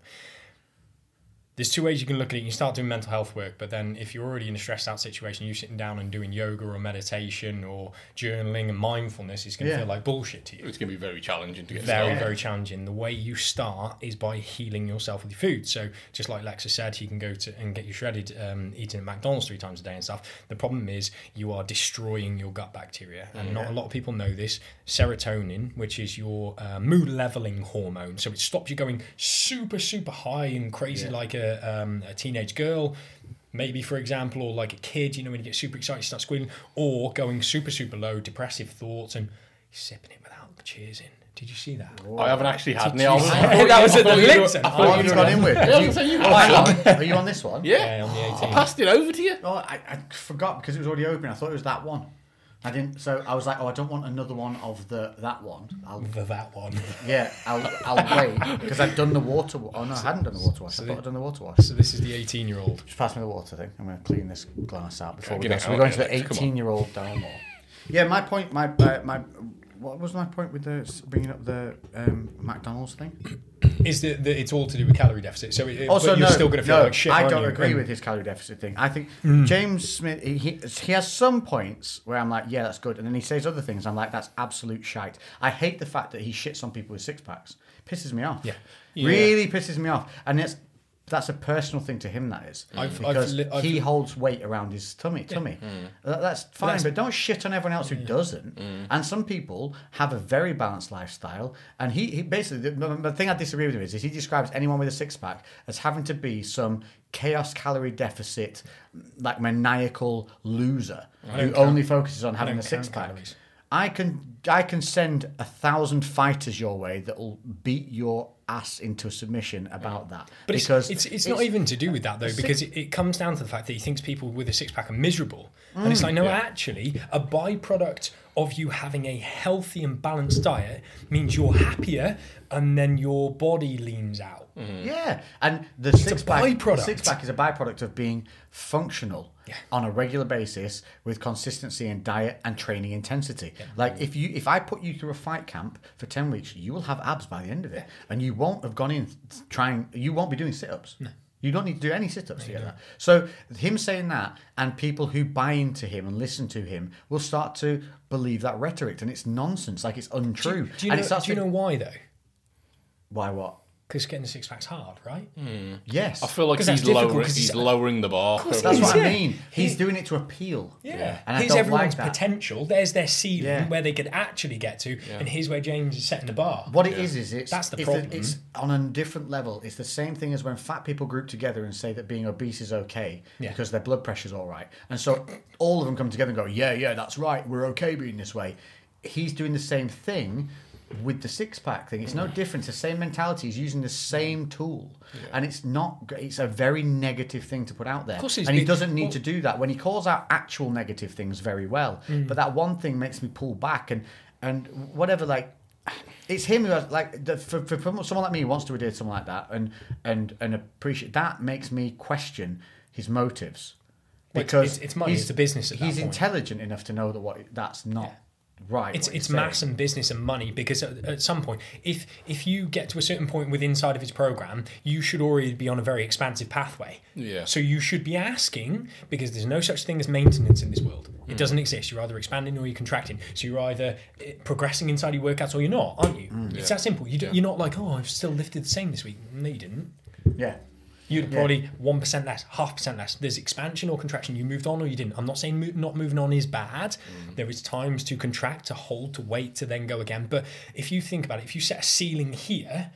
there's two ways you can look at it. You can start doing mental health work, but then if you're already in a stressed out situation, you sitting down and doing yoga or meditation or journaling and mindfulness is going to Yeah. feel like bullshit to you. It's going to be very challenging to get Very, started. very challenging. The way you start is by healing yourself with your food. So, just like Lexa said, you can go to and get you shredded um, eating at McDonald's three times a day and stuff. The problem is you are destroying your gut bacteria, and not a lot of people know this. Serotonin, which is your uh, mood leveling hormone, so it stops you going super, super high and crazy like a, um, a teenage girl. Maybe, for example, or like a kid, you know, when you get super excited, you start squealing, or going super, super low, depressive thoughts, and sipping it without the cheers in. Did you see that? I haven't actually had any. I was- see- I thought That you- was at the thought lips I I thought What thought have you you were- gone in with? Yeah, I was you got hang some. on. Are you on this one? Yeah. Yeah, on the 18. I passed it over to you. Oh, I, I forgot because it was already open. I thought it was that one. I didn't. So I was like, oh, I don't want another one of the that one. I'll The, that one. yeah, I'll I'll wait because I've done the water. wa- Oh no, I hadn't done the water wash. I so thought the- I'd done the water wash. So this is the 18 year old. Just pass me the water thing. I'm going to clean this glass out before Okay, we go. So we're going to the 18 year old Dalmore. Yeah, my point, my uh, my, what was my point with the bringing up the um, McDonald's thing? Is that that it's all to do with calorie deficit? So it, Also, you're no, still going to feel no, like shit. I don't you? agree And- with his calorie deficit thing. I think James Smith, he, he he has some points where I'm like, yeah, that's good, and then he says other things. I'm like, that's absolute shite. I hate the fact that he shits on people with six packs. Pisses me off. Yeah. really pisses me off, and it's that's a personal thing to him. That is I've- I've because li- I've- he holds weight around his tummy. Tummy. Mm. That- that's fine, but don't shit on everyone else who mm. doesn't. Mm. And some people have a very balanced lifestyle, and he, he basically the, the thing I disagree with him is, is he describes anyone with a six pack as having to be some chaos calorie deficit, like maniacal loser who only focuses on having don't a six count pack. calories. I can I can send a thousand fighters your way that will beat your ass into a submission about that. But because it's, it's, it's not even to do with that though, because it, it comes down to the fact that he thinks people with a six pack are miserable, and it's mm. like no, actually, a byproduct of you having a healthy and balanced diet means you're happier, and then your body leans out. Mm-hmm. Yeah, and the six pack, byproduct. six pack is a byproduct of being functional Yeah. on a regular basis with consistency in diet and training intensity. Like if you, if I put you through a fight camp for ten weeks, you will have abs by the end of it, and you won't have gone in trying. You won't be doing sit ups. You don't need to do any sit ups to get that. So him saying that, and people who buy into him and listen to him will start to believe that rhetoric, and it's nonsense. Like it's untrue. Do you and know? it starts Do you to- know why though? why? What? Because getting the six pack's hard, right? Hmm. Yes. I feel like he's that's difficult, lowering, 'cause he's he's- lowering the bar. course for That's what everyone. I mean. He's He- doing it to appeal. Yeah. And here's everyone's like potential. There's their ceiling Yeah. where they could actually get to, and here's where James is setting the bar. What it is is it's That's the it's, problem. it's on a different level. It's the same thing as when fat people group together and say that being obese is okay Yeah. because their blood pressure's all right, and so all of them come together and go, "Yeah, yeah, that's right. We're okay being this way." He's doing the same thing with the six pack thing. It's no different. It's the same mentality. He's using the same tool, and it's not. It's a very negative thing to put out there, course he's and he been- doesn't need well- to do that when he calls out actual negative things very well. Mm. But that one thing makes me pull back and and whatever like it's him who has like the, for, for, someone like me who wants to adhere to someone like that and and and appreciate that makes me question his motives Well, it's- because it's- it's money, he's- it's a business he's point. intelligent enough to know that what that's not right. it's what it's saying. maths and business and money because at, at some point if if you get to a certain point with inside of his program you should already be on a very expansive pathway Yeah. so you should be asking because there's no such thing as maintenance in this world it doesn't exist you're either expanding or you're contracting so you're either eh, progressing inside your workouts or you're not aren't you it's that simple you do, Yeah. you're not like oh i've still lifted the same this week no you didn't Yeah. You'd probably one percent less, half percent less. There's expansion or contraction. You moved on or you didn't. I'm not saying mo- not moving on is bad. Mm. There is times to contract, to hold, to wait, to then go again. But if you think about it, if you set a ceiling here,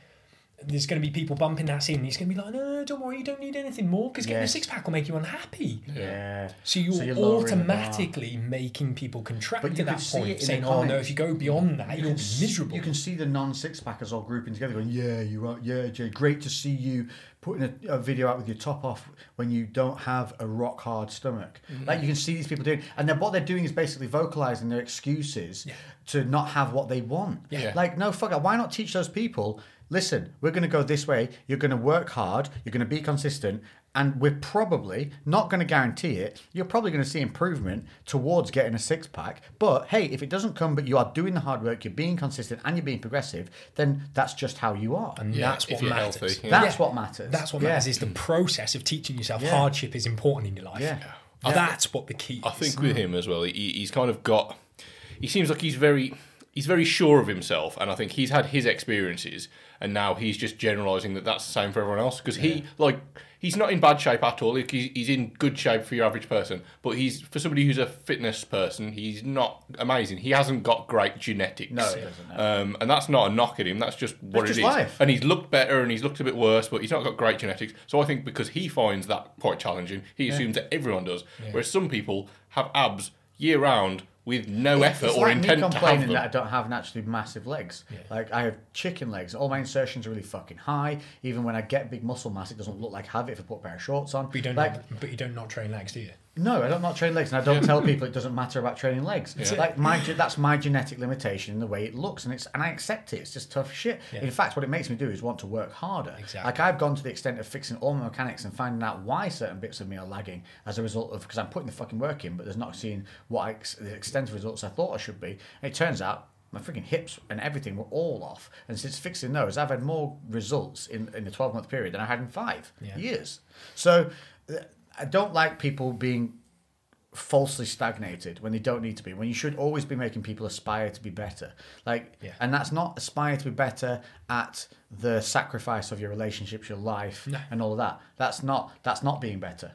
there's going to be people bumping that ceiling. He's going to be like, no, no, don't worry, you don't need anything more because getting a six pack will make you unhappy. Yeah. So you're, you're lowering the bar. automatically making people contract But to you that see it point, in the saying, "Oh no, if you go beyond that, you'll be s- miserable." You can see the non six packers all grouping together, going, "Yeah, you are. Yeah, Jay, great to see you putting a, a video out with your top off when you don't have a rock hard stomach." Mm-hmm. Like you can see these people doing, and then what they're doing is basically vocalizing their excuses to not have what they want. Yeah. Like, no, fuck it. Why not teach those people? Listen, we're going to go this way. You're going to work hard. You're going to be consistent. And we're probably not going to guarantee it. You're probably going to see improvement towards getting a six pack. But hey, if it doesn't come, but you are doing the hard work, you're being consistent, and you're being progressive, then that's just how you are. and Yeah, that's what matters. healthy, yeah. That's what matters. That's what Yeah. matters. Is the process of teaching yourself Yeah. hardship is important in your life. Yeah. That's what the key is. I think with him as well, he, he's kind of got. He seems like he's very he's very sure of himself, and I think he's had his experiences, and now he's just generalising that that's the same for everyone else. Because he like he's not in bad shape at all. Like, he's, in good shape for your average person, but he's for somebody who's a fitness person, he's not amazing. He hasn't got great genetics. No, he doesn't. Um, and that's not a knock at him. That's just what just it is. life. And he's looked better, and he's looked a bit worse, but he's not got great genetics. So I think because he finds that quite challenging, he assumes that everyone does. Whereas some people have abs year round with no effort or like intent me to complaining have them. that I don't have naturally massive legs. Like I have chicken legs. All my insertions are really fucking high. Even when I get big muscle mass, it doesn't look like I have it if I put a pair of shorts on. But you don't. like, not, but you don't not train legs, do you? No, I don't not train legs, and I don't tell people it doesn't matter about training legs. Like my that's my genetic limitation in the way it looks, and it's and I accept it. It's just tough shit. In fact, what it makes me do is want to work harder. Exactly. Like I've gone to the extent of fixing all my mechanics and finding out why certain bits of me are lagging as a result of because I'm putting the fucking work in, but there's not seeing what I, the extent of results I thought I should be. And it turns out. My freaking hips and everything were all off, and since fixing those, I've had more results in, in the twelve month period than I had in five Yeah. years. So, I don't like people being falsely stagnated when they don't need to be when you should always be making people aspire to be better like Yeah. and that's not aspire to be better at the sacrifice of your relationships your life No. and all of that that's not that's not being better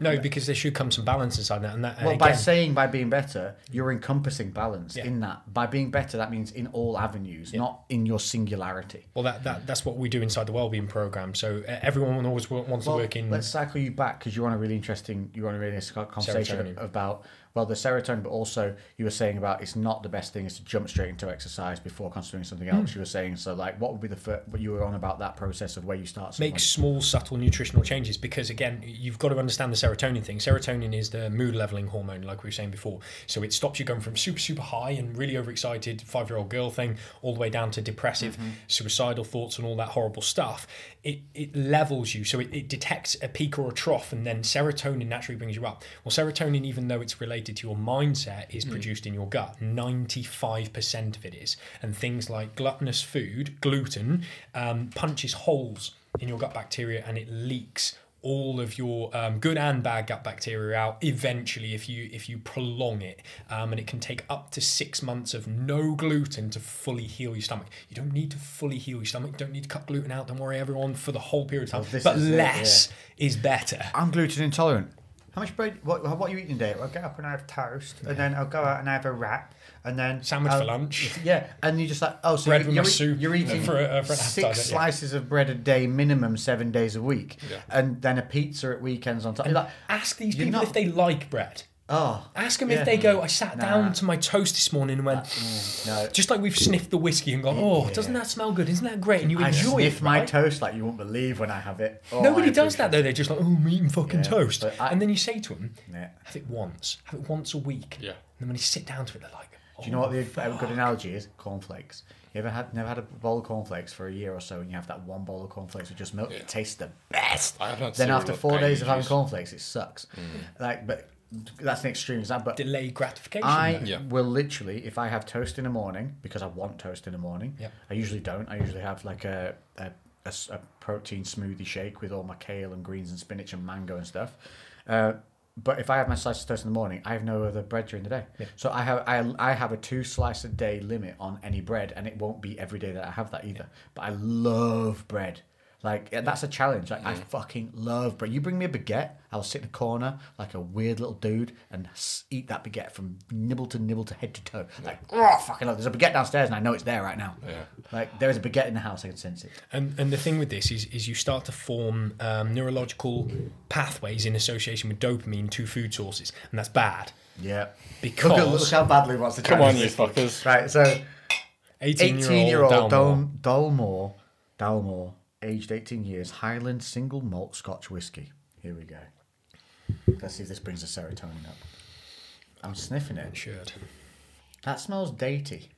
No, because there should come some balance inside that. And that. well by saying by being better you're encompassing balance Yeah. in that by being better that means in all avenues not in your singularity Well, that, that that's what we do inside the wellbeing program. So everyone always wants well, to work in. let's cycle you back because you're on a really interesting you're on a really interesting conversation about well, the serotonin, but also you were saying about it's not the best thing is to jump straight into exercise before considering something else. Hmm. You were saying so, like, what would be the first? What you were on about that process of where you start? make small subtle nutritional changes because again you've got to understand the serotonin thing serotonin is the mood leveling hormone like we were saying before so it stops you going from super super high and really overexcited five year old girl thing all the way down to depressive mm-hmm. suicidal thoughts and all that horrible stuff it, it levels you so it, it detects a peak or a trough and then serotonin naturally brings you up well serotonin even though it's related to your mindset is produced in your gut. 95% of it is. And things like gluttonous food gluten um, punches holes in your gut bacteria and it leaks all of your um, good and bad gut bacteria out eventually if you if you prolong it. Um, and it can take up to six months of no gluten to fully heal your stomach. You don't need to fully heal your stomach. You don't need to cut gluten out. Don't worry everyone for the whole period of time. Oh, but is it, less is better. I'm gluten intolerant. How much bread? What, what are you eating today? I'll get up and I have toast, and then I'll go out and I have a wrap, and then Sandwich I'll- for lunch. Yeah, and you're just like oh, so Bread you're, you're, soup you're eating for a- uh, for six appetizer, yeah. slices of bread a day minimum, seven days a week, Yeah. and then a pizza at weekends on top. Like, ask these people not- if they like bread oh, ask them Yeah. if they go i sat Nah. down to my toast this morning and went mm, no. just like we've sniffed the whiskey and gone oh doesn't that smell good isn't that great and you I enjoy sniff it my right? toast like you won't believe when I have it. Oh, Nobody I does that though. They're just like, oh, I'm eating fucking Yeah, toast. I- and then you say to them, Yeah. have it once. Have it once a week. Yeah. And then when you sit down to it, they're like, oh, Do you know what the oh, a good analogy is? Cornflakes. You ever had never had a bowl of cornflakes for a year or so, and you have that one bowl of cornflakes with just milk? Yeah. It tastes the best. I haven't had then after four days of having cornflakes, it sucks. Like, but that's an extreme example. But delayed gratification? I though. Yeah. will literally, if I have toast in the morning, because I want toast in the morning. Yeah. I usually don't. I usually have like a, a, a s- a protein smoothie shake with all my kale and greens and spinach and mango and stuff. Uh, but if I have my slice of toast in the morning, I have no other bread during the day. Yeah. So I have I, I have a two slice a day limit on any bread, and it won't be every day that I have that either. But I love bread. Like that's a challenge. Like I fucking love bread. You bring me a baguette, I'll sit in the corner like a weird little dude and s- eat that baguette from nibble to nibble to head to toe. Like oh fucking love. There's a baguette downstairs and I know it's there right now. Yeah. Like there is a baguette in the house. I can sense it. And and the thing with this is is you start to form um, neurological pathways in association with dopamine to food sources, and that's bad Yeah. because Look, at- look how badly he wants to try Come on, this. you fuckers. Right. So 18 18 year old Dalmore. Dal- Dalmore, Dalmore, aged 18 years, Highland single malt Scotch whiskey. Here we go. Let's see if this brings the serotonin up. I'm sniffing it. should. That smells datey.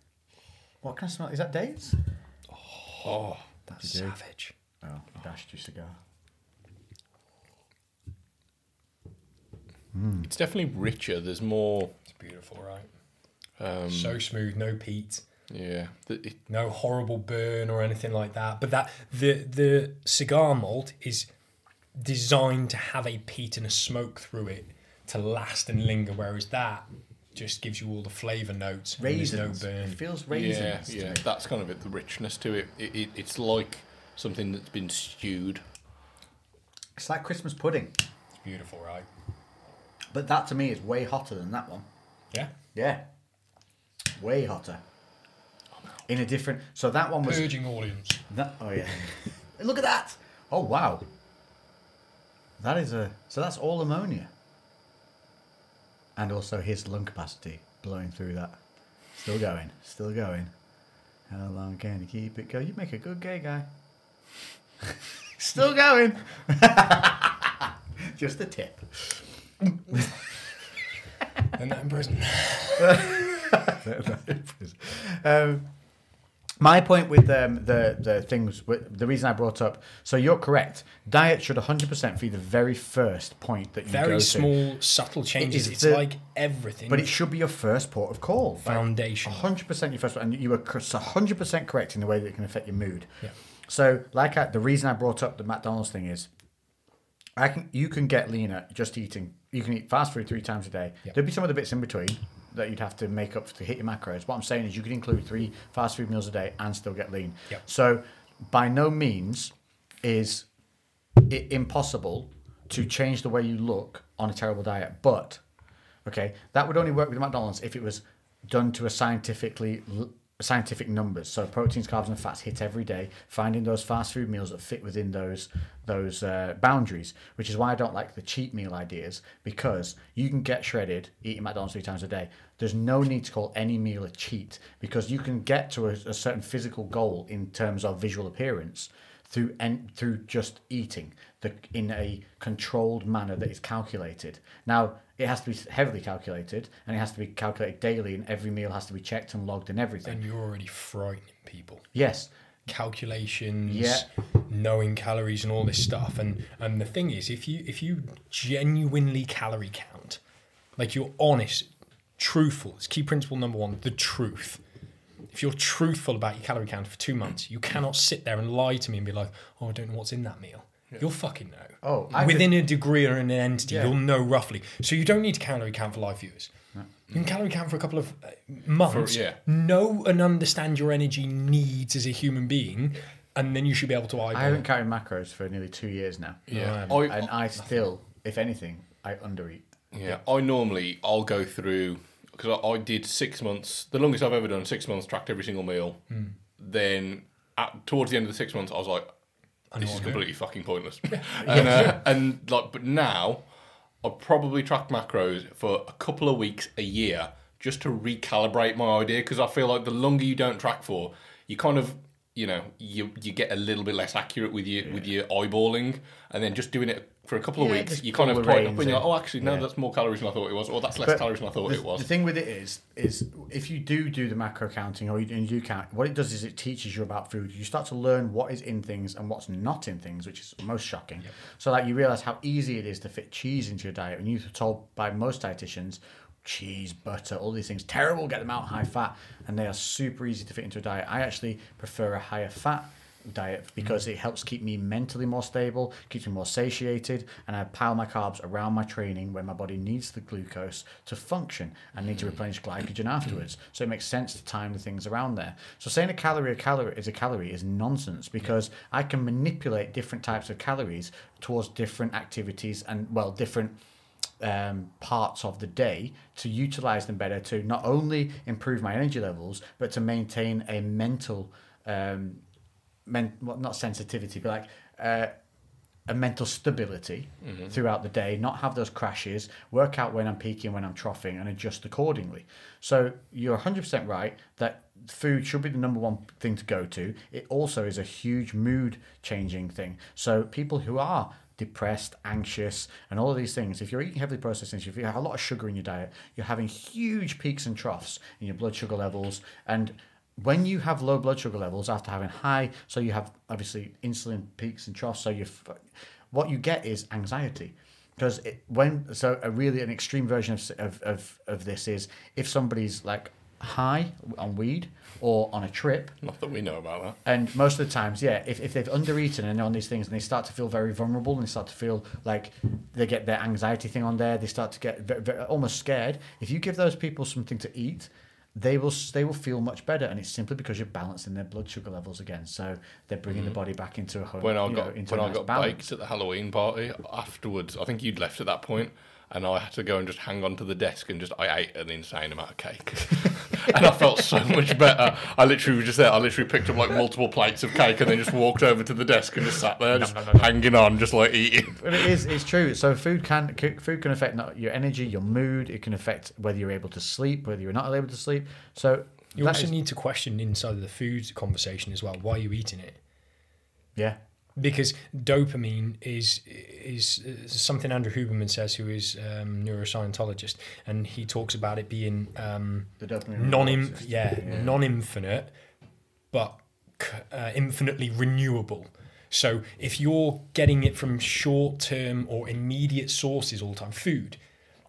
What kind of smell? Is that dates? Oh, That's savage. Oh, you dashed your cigar. It's definitely richer. There's more. It's beautiful, right? Um, So smooth, no peat. Yeah. The, it, no horrible burn or anything like that. But that the the cigar malt is designed to have a peat and a smoke through it to last and linger, whereas that just gives you all the flavour notes. and there's Raisins. no burn. It feels yeah, raisins. to yeah. That's kind of it. The richness to it. It, it. It's like something that's been stewed. It's like Christmas pudding. It's beautiful, right? But that to me is way hotter than that one. Yeah. Yeah. Way hotter. In a different. So that one was. Purging audience. That, oh yeah. Look at that. Oh wow. That is a. So that's all ammonia. And also his lung capacity blowing through that. Still going. Still going. How long can you keep it going? You make a good gay guy. Still going. Just a tip. And that in prison. um, my point with um, the the things, the reason I brought up. So you're correct. Diet should 100% be the very first point that you go Very to. small, subtle changes. is It's the- like everything. But it should be your first port of call. Like, Foundation. 100% your first, and you were 100% correct in the way that it can affect your mood. Yeah. So, like, I, the reason I brought up the McDonald's thing is, I can you can get leaner just eating. You can eat fast food three times a day. There'd be some of the bits in between that you'd have to make up to hit your macros. What I'm saying is, you could include three fast food meals a day and still get lean. Yeah. So, by no means is it impossible to change the way you look on a terrible diet, but Okay, that would only work with McDonald's if it was done to a scientifically scientific numbers. So proteins, carbs, and fats hit every day. Finding those fast food meals that fit within those those uh, boundaries, which is why I don't like the cheat meal ideas because you can get shredded eating McDonald's three times a day. There's no need to call any meal a cheat because you can get to a, a certain physical goal in terms of visual appearance through and through just eating the in a controlled manner that is calculated. Now it has to be heavily calculated and it has to be calculated daily, and every meal has to be checked and logged and everything. And you're already frightening people. Yes, calculations, Yeah. knowing calories and all this stuff. And and the thing is, if you if you genuinely calorie count, like you're honest, truthful, it's key principle number one, the truth. If you're truthful about your calorie count for two months, you cannot sit there and lie to me and be like, "Oh, I don't know what's in that meal." You'll fucking know. Oh, I within a degree or an entity, Yeah. you'll know roughly. So you don't need to calorie count for live viewers. You can calorie count for a couple of uh, months. yeah. Know and understand your energy needs as a human being, and then you should be able to eyeball. I haven't it. counted macros for nearly two years now. Yeah, No, I, and I still, if anything, I undereat. Yeah, I normally I'll go through because I, I did six months. The longest I've ever done six months tracked every single meal. Then at, towards the end of the six months, I was like, "This is completely fucking pointless." and uh, and like, but now I probably track macros for a couple of weeks a year just to recalibrate my idea because I feel like the longer you don't track for, you kind of you know you you get a little bit less accurate with your with your eyeballing, and then just doing it for a couple of Yeah, weeks, you kind of tighten up and you're like, oh, actually, no, Yeah. that's more calories than I thought it was, or that's less But calories than I thought the, it was. The thing with it is, is if you do do the macro counting or you, and you do count, what it does is it teaches you about food. You start to learn what is in things and what's not in things, which is most shocking. So like you realize how easy it is to fit cheese into your diet. And you're told by most dietitians, cheese, butter, all these things, terrible, get them out high fat, and they are super easy to fit into a diet. I actually prefer a higher fat diet because it helps keep me mentally more stable, keeps me more satiated, and I pile my carbs around my training where my body needs the glucose to function and need to replenish glycogen afterwards. So it makes sense to time the things around there. So saying a calorie a calorie is a calorie is nonsense because I can manipulate different types of calories towards different activities and well different um, parts of the day to utilize them better to not only improve my energy levels but to maintain a mental um, men- well, not sensitivity but like uh, a mental stability throughout the day not have those crashes work out when i'm peaking when i'm troughing and adjust accordingly so you're 100% right that food should be the number one thing to go to it also is a huge mood changing thing so people who are depressed, anxious, and all of these things. If you're eating heavily processed things, if you have a lot of sugar in your diet, you're having huge peaks and troughs in your blood sugar levels. And when you have low blood sugar levels after having high, so you have obviously insulin peaks and troughs. So you, what you get is anxiety. Because it, when so a really an extreme version of, of, of, of this is if somebody's like high on weed or on a trip Not that we know about that. and most of the times, yeah, if, if they've undereaten and on these things and they start to feel very vulnerable and they start to feel like they get their anxiety thing on there, they start to get ve- ve- almost scared. If you give those people something to eat, they will they will feel much better, and it's simply because you're balancing their blood sugar levels again. So they're bringing the mm-hmm. body back into a home. When I got know, when a I nice got balance. baked at the Halloween party afterwards, I think you'd left at that point, and I had to go and just hang on to the desk and just I ate an insane amount of cake, and I felt so much better. I literally was just there. I literally picked up like multiple plates of cake and then just walked over to the desk and just sat there, just hanging on, just like eating. But it is. It's true. So food can food can affect not your energy, your mood. It can affect whether you're able to sleep, whether you're not able to sleep. So You that also is- need to question inside of the food conversation as well. Why are you eating it? yeah. Because dopamine is is, something Andrew Huberman says, who is um, neuroscientologist, and he talks about it being um, non system. yeah, non-infinite, but uh, infinitely renewable. So if you're getting it from short-term or immediate sources all the time, food,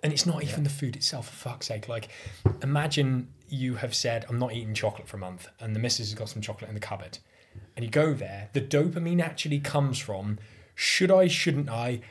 and it's not even the food itself, for fuck's sake. Like, imagine you have said, "I'm not eating chocolate for a month," and the missus has got some chocolate in the cupboard, and you go there. The dopamine actually comes from, "Should I? Shouldn't I?"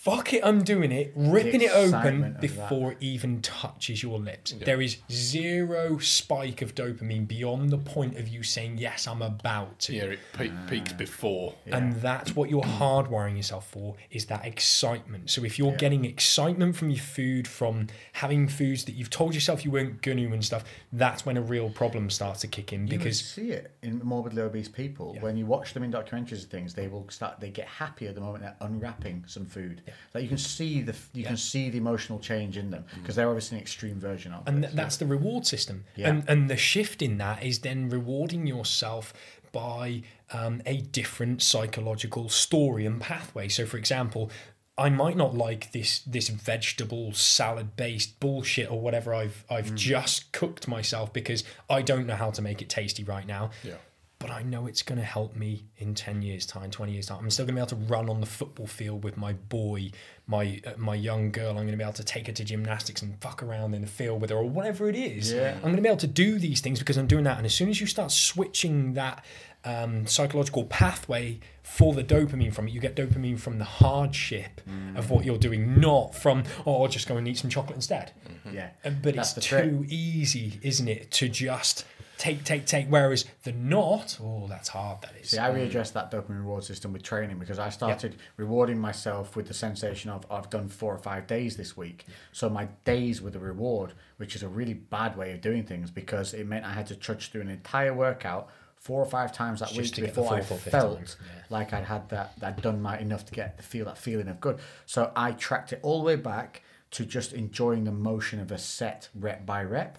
Fuck it, I'm doing it, ripping it open excitement of that. before it even touches your lips. There is zero spike of dopamine beyond the point of you saying, Yes, I'm about to. Yeah, it pe- ah. peaks before. And that's what you're hardwiring yourself for is that excitement. So if you're getting excitement from your food, from having foods that you've told yourself you weren't going to and stuff, that's when a real problem starts to kick in Because You see it in morbidly obese people when you watch them in documentaries and things. They will start. They get happy at the moment they're unwrapping some food. Like you can see the you can see the emotional change in them because they're obviously an extreme version of and it. th- that's the reward system Yeah. and and the shift in that is then rewarding yourself by um, a different psychological story and pathway so for example I might not like this this vegetable salad based bullshit or whatever I've I've just cooked myself because I don't know how to make it tasty right now. Yeah. But I know it's going to help me in 10 years time, 20 years time. I'm still going to be able to run on the football field with my boy, my uh, my young girl. I'm going to be able to take her to gymnastics and fuck around in the field with her or whatever it is. Yeah. I'm going to be able to do these things because I'm doing that. And as soon as you start switching that um, psychological pathway for the dopamine from it, you get dopamine from the hardship of what you're doing, not from, oh, I'll just go and eat some chocolate instead. yeah, Uh, But That's it's the trick. too easy, isn't it, to just take, take, take. Whereas the not, oh, that's hard. That is. See, I mm. readdressed that dopamine reward system with training because I started rewarding myself with the sensation of I've done four or five days this week. So my days were the reward, which is a really bad way of doing things because it meant I had to trudge through an entire workout four or five times that Just week before I fourth or fifth felt yeah. like I'd had that, I'd done my enough to get the feel that feeling of good. So I tracked it all the way back to just enjoying the motion of a set rep by rep.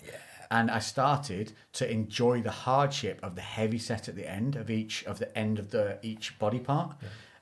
And I started to enjoy the hardship of the heavy set at the end of each of the end of the each body part.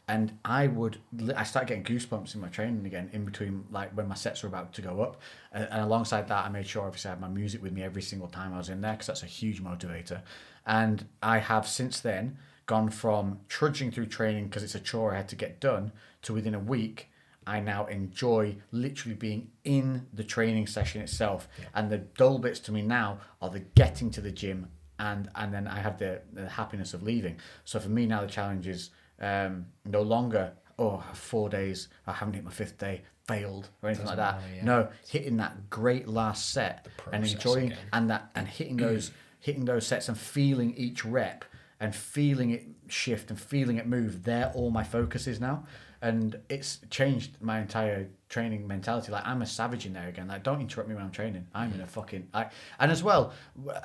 And I would, I started getting goosebumps in my training again in between, like when my sets were about to go up. And, and alongside that, I made sure obviously I had my music with me every single time I was in there because that's a huge motivator. And I have since then gone from trudging through training because it's a chore I had to get done to within a week I now enjoy literally being in the training session itself. And the dull bits to me now are the getting to the gym and and then I have the, the happiness of leaving. So for me now the challenge is um, no longer oh four days I haven't hit my fifth day failed or anything like that. matter, yeah. No, hitting that great last set and enjoying again. and that and hitting those hitting those sets and feeling each rep and feeling it shift and feeling it move they're all my focus is now and it's changed my entire training mentality like i'm a savage in there again like don't interrupt me when i'm training i'm in a fucking I, and as well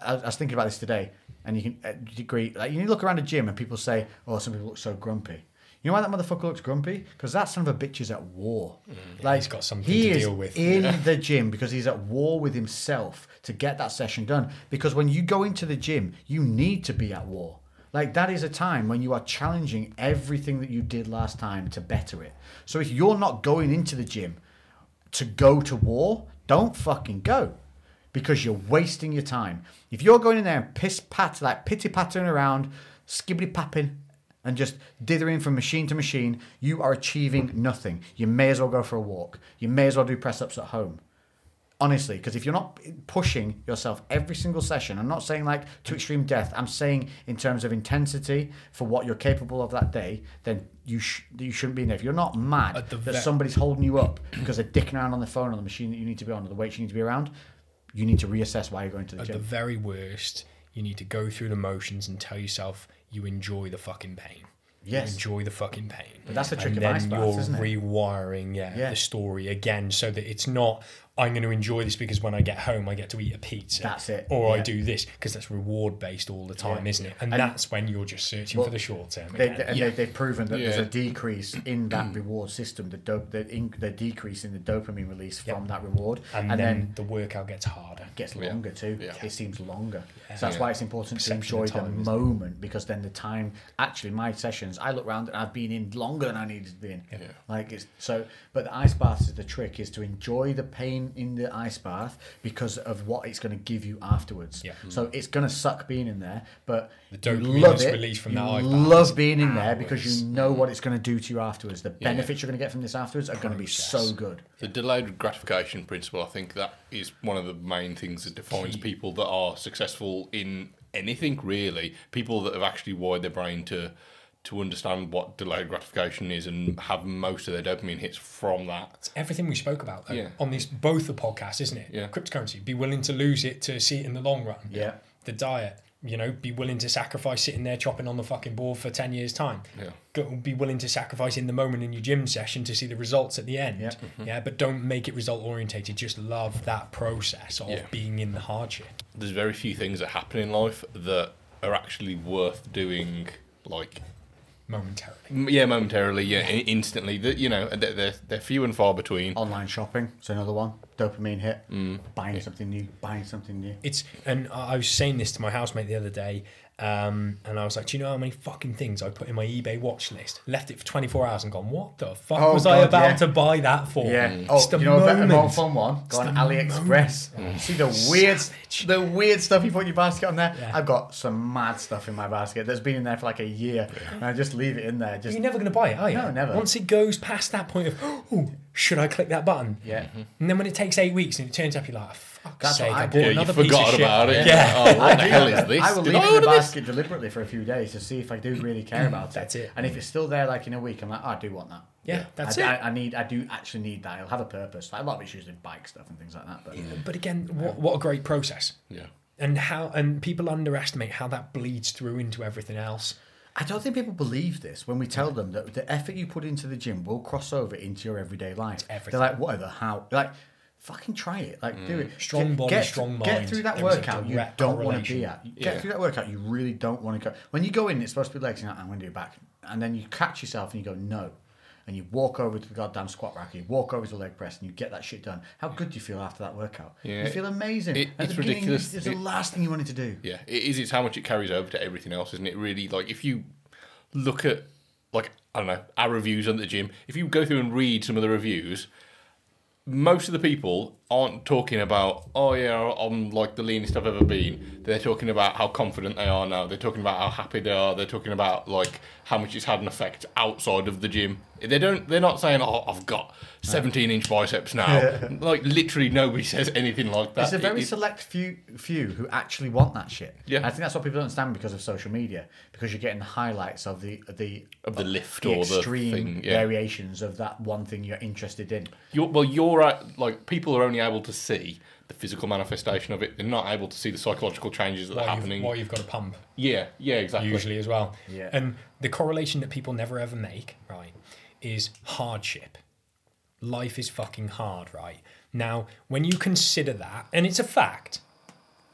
I, I was thinking about this today and you can uh, agree like you look around a gym and people say oh some people look so grumpy you know why that motherfucker looks grumpy? Because that son of a bitch is at war. like he's got something he to deal with. in the gym because he's at war with himself to get that session done. Because when you go into the gym, you need to be at war. Like that is a time when you are challenging everything that you did last time to better it. So if you're not going into the gym to go to war, don't fucking go. Because you're wasting your time. If you're going in there and piss pat like pitty pattering around, skibbity papping, and just dithering from machine to machine, you are achieving nothing. You may as well go for a walk. You may as well do press ups at home. Honestly, because if you're not pushing yourself every single session, I'm not saying like to extreme death. I'm saying in terms of intensity for what you're capable of that day, then you sh- you shouldn't be in there. If you're not mad that ve- somebody's holding you up because they're dicking around on the phone on the machine that you need to be on or the weights you need to be around, you need to reassess why you're going to the gym. At the very worst, you need to go through the motions and tell yourself you enjoy the fucking pain. Yes. You enjoy the fucking pain. But that's the trick and of then ice baths, you're isn't it? rewiring, yeah, Yeah. the story again, so that it's not I'm going to enjoy this because when I get home I get to eat a pizza. That's it, Or I do this because that's reward based all the time, Yeah. isn't it? And, And- that's when you're just searching Well, for the short term. They, again. they, and they, they've proven that there's a decrease in that reward system, the, do, the, in, the decrease in the dopamine release from that reward, and, and, then, then the workout gets harder. gets Yeah. longer too. Yeah. It seems longer. So that's Yeah. why it's important to enjoy time, the isn't it? moment because then the time. Actually, my sessions, I look around and I've been in longer than I needed to be in. Yeah. Like it's so, but the ice bath is the trick: is to enjoy the pain in the ice bath because of what it's going to give you afterwards. Yeah. So it's going to suck being in there, but The you dopamine love it. released from you that ice bath love being in there because you know what it's going to do to you afterwards. The benefits you're going to get from this afterwards are going to be so good. The delayed gratification principle, I think that is one of the main things that defines people that are successful in anything, really. People that have actually wired their brain to to understand what delayed gratification is and have most of their dopamine hits from that. It's everything we spoke about though, Yeah. on this both the podcast, isn't it? Yeah. Cryptocurrency. Be willing to lose it to see it in the long run. Yeah. The diet. You know, be willing to sacrifice sitting there chopping on the fucking board for ten years time. Yeah. Go, be willing to sacrifice in the moment in your gym session to see the results at the end. Yeah. Mm-hmm. Yeah, but don't make it result orientated. Just love that process of Yeah. being in the hardship. There's very few things that happen in life that are actually worth doing, like momentarily. yeah, momentarily, yeah, in- instantly. That you know, they're, they're they're few and far between. Online shopping, so another one. Dopamine hit. Mm. Buying something new. Buying something new. It's and I I was saying this to my housemate the other day, um, and I was like, "Do you know how many fucking things I put in my eBay watch list? Left it for 24 hours and gone, what the fuck Oh, was I about yeah. to buy that for? Yeah. It's Oh, the you know a better, more fun one? Go It's on the AliExpress. See the weird, Savage. the weird stuff you put in your basket on there. Yeah. I've got some mad stuff in my basket that's been in there for like a year, and I just leave it in there. Just You're never going to buy it, are you? No, never. Once it goes past that point of, oh, should I click that button? yeah. Mm-hmm. And then when it takes eight weeks and it turns up, you're like, fuck's That's sake, I I bought do. Yeah, you another piece of forgot shit. about it. Yeah. Oh, what the hell is this? I will Did leave I it in the order this? basket deliberately for a few days to see if I do really care about it. That's it. And if it's still there, like in a week, I'm like, oh, I do want that. Yeah, that's I, it. I, I need. I do actually need that. It'll have a purpose. Like a lot of it's usually bike stuff and things like that. But But again, what, what a great process. Yeah. And how and people underestimate how that bleeds through into everything else. I don't think people believe this when we tell them that the effort you put into the gym will cross over into your everyday life. everything. They're like, whatever, how? Like, fucking try it. Like, do it. Mm. Strong Get- body, get, strong Get mind. through that There workout you don't want to be at. Get Yeah. through that workout you really don't want to go. When you go in, it's supposed to be legs. You're like, I'm going to do back. And then you catch yourself and you go, no. And you walk over to the goddamn squat rack, you walk over to the leg press, and you get that shit done. How good do you feel after that workout? Yeah. You feel amazing. It- it's the ridiculous. It's the It- last thing you wanted to do. Yeah, it is. It's how much it carries over to everything else, isn't it? Really, like if you look at like I don't know our reviews on the gym, if you go through and read some of the reviews, most of the people aren't talking about oh yeah I'm like the leanest I've ever been. They're talking about how confident they are now. They're talking about how happy they are. They're talking about like how much it's had an effect outside of the gym. They don't. They're not saying oh I've got 17 inch biceps now. like literally nobody says anything like that. It's a very It- it- select few few who actually want that shit. Yeah. I think that's what people don't understand because of social media, because you're getting the highlights of the the Of the lift the or the extreme yeah. variations of that one thing you're interested in. You're, well, you're at, like people are only able to see the physical manifestation of it. They're not able to see the psychological changes that are happening. you've, you've got a pump. yeah, yeah, exactly. usually as well. Yeah. And the correlation that people never ever make, right, is hardship. Life is fucking hard, right? Now, when you consider that, and it's a fact,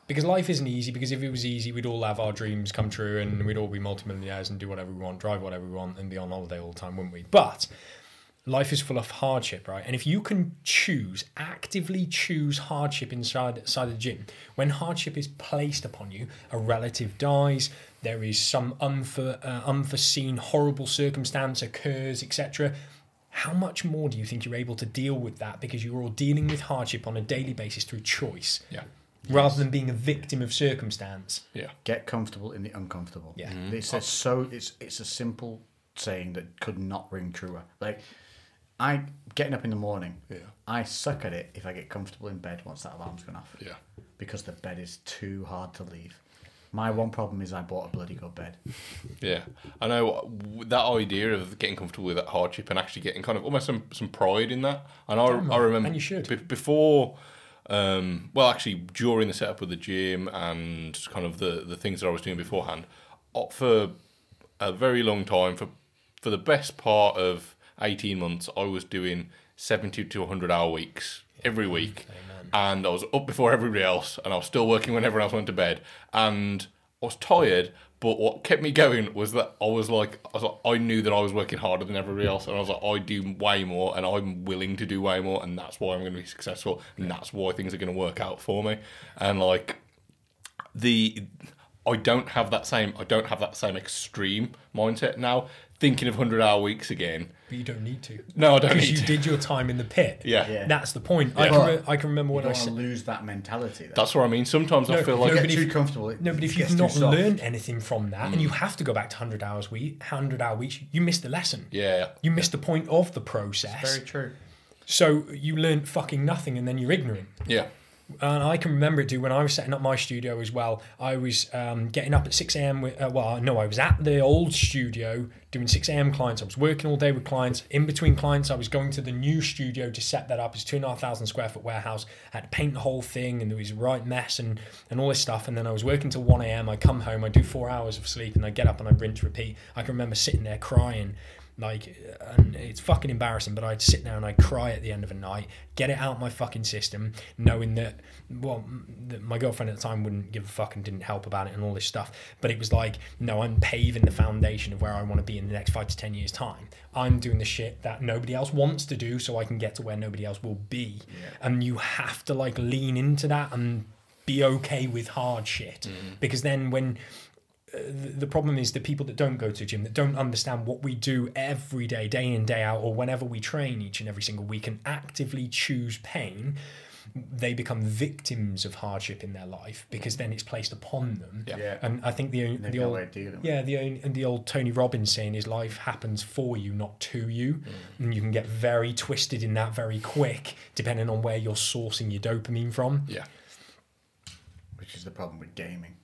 because life isn't easy, because if it was easy, we'd all have our dreams come true and we'd all be multimillionaires and do whatever we want, drive whatever we want, and be on holiday all the time, wouldn't we? But life is full of hardship, right? And if you can choose, actively choose hardship inside, inside the gym, when hardship is placed upon you, a relative dies, there is some unfor, uh, unforeseen horrible circumstance occurs, etc. How much more do you think you're able to deal with that because you're all dealing with hardship on a daily basis through choice, Yeah, rather than being a victim of circumstance? yeah, Get comfortable in the uncomfortable. Yeah. It's a so it's it's a simple saying that could not ring truer. Like I getting up in the morning. Yeah. I suck at it if I get comfortable in bed once that alarm's gone off. yeah. Because the bed is too hard to leave. My one problem is I bought a bloody good bed. Yeah, I know that idea of getting comfortable with that hardship and actually getting kind of almost some, some pride in that. And I, I remember and you should. be- before, um, well, actually during the setup of the gym and kind of the the things that I was doing beforehand, uh, for a very long time, for for the best part of eighteen months, I was doing seventy to hundred hour weeks every mm, week, and I was up before everybody else, and I was still working when everyone else went to bed, and I was tired. But what kept me going was that I was like, I was like, I knew that I was working harder than everybody else, and I was like, I do way more, and I'm willing to do way more, and that's why I'm going to be successful, and that's why things are going to work out for me, and like the I don't have that same I don't have that same extreme mindset now. Thinking of hundred hour weeks again. But you don't need to. No, I don't Because need you to. did your time in the pit. Yeah. Yeah. That's the point. I, can re- I can remember You when I don't want to said. lose that mentality. Though. That's what I mean. Sometimes I feel like get but if too you- comfortable. It No, but if you've not soft. learned anything from that, and you mm. have to go back to 100 hours week, 100 hour weeks, you missed the lesson. yeah, You missed the point of the process. Very true. So you learned fucking nothing, and then you're ignorant. yeah, And I can remember it, dude, when I was setting up my studio as well. I was um, getting up at 6 a.m. Uh, well, no, I was at the old studio doing 6 a.m. clients. I was working all day with clients. In between clients, I was going to the new studio to set that up. It's two and a half thousand square foot warehouse. I had to paint the whole thing, and there was a right mess and, and all this stuff. And then I was working till 1 a.m. I come home, I do four hours of sleep, and I get up and I rinse, repeat. I can remember sitting there crying like and it's fucking embarrassing but i'd sit there and i'd cry at the end of a night get it out my fucking system knowing that well that my girlfriend at the time wouldn't give a fuck and didn't help about it and all this stuff. But it was like no i'm paving the foundation of where i want to be in the next five to ten years time. I'm doing the shit that nobody else wants to do so i can get to where nobody else will be. And you have to like lean into that and be okay with hard shit. Mm. Because then when the the problem is the people that don't go to the gym that don't understand what we do every day day in day out or whenever we train each and every single week and actively choose pain they become victims of hardship in their life because then it's placed upon them Yeah. Yeah. and i think the, They've the old way of dealing with yeah the own- and the old tony robbins saying is life happens for you not to you mm. and you can get very twisted in that very quick depending on where you're sourcing your dopamine from Yeah. which is the problem with gaming.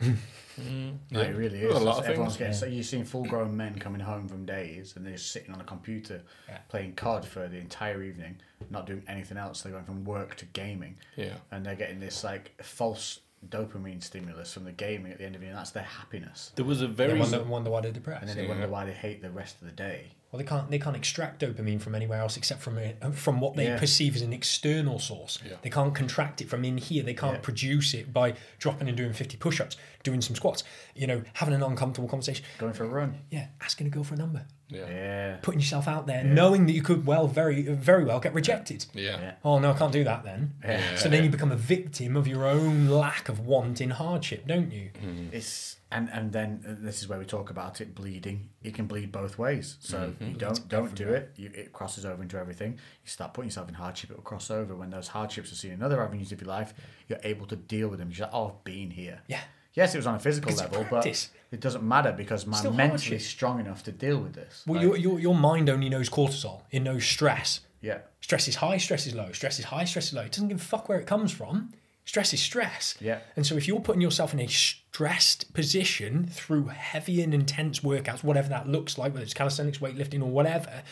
Mm-hmm. Yeah. No, it really Well, is. a lot of Everyone's things. getting so you've seen full grown men coming home from days and they're sitting on a computer Yeah. playing COD for the entire evening, not doing anything else. They're going from work to gaming. Yeah. And they're getting this like false dopamine stimulus from the gaming at the end of it, and that's their happiness. There was a they very wonder, wonder why they're depressed And then they Yeah. wonder why they hate the rest of the day. Well, they can't they can't extract dopamine from anywhere else except from it, from what they Yeah. perceive as an external source. Yeah. They can't contract it from in here. They can't Yeah. produce it by dropping and doing fifty push-ups, doing some squats. You know, having an uncomfortable conversation. Going for a run. Yeah, asking a girl for a number, yeah. Yeah. putting yourself out there, knowing that you could well very very well get rejected. Yeah. Yeah. Oh no, I can't do that then. Yeah. So then you become a victim of your own lack of want in hardship, don't you? Mm-hmm. It's and and then uh, this is where we talk about it bleeding. It can bleed both ways. So you don't don't do it. You, it crosses over into everything. You start putting yourself in hardship. It will cross over. When those hardships are seen in other avenues of your life, you're able to deal with them. You're like, oh, I've been here. Yeah. Yes, it was on a physical level, but it doesn't matter because I'm Still mentally hardship. strong enough to deal with this. Well, Like, your, your your mind only knows cortisol. It knows stress. yeah, Stress is high, stress is low. Stress is high, stress is low. It doesn't give a fuck where it comes from. Stress is stress. Yeah. And so if you're putting yourself in a stressed position through heavy and intense workouts, whatever that looks like, whether it's calisthenics, weightlifting, or whatever,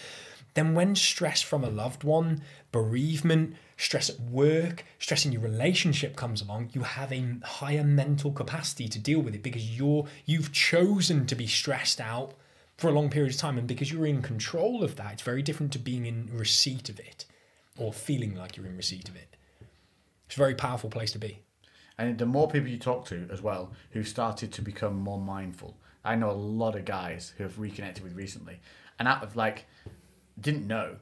then when stress from a loved one, bereavement, stress at work, stress in your relationship comes along, you have a higher mental capacity to deal with it because you're you've chosen to be stressed out for a long period of time and because you're in control of that, it's very different to being in receipt of it or feeling like you're in receipt of it. It's a very powerful place to be. And the more people you talk to as well, who started to become more mindful. I know a lot of guys who have reconnected with recently, and out of like, didn't know.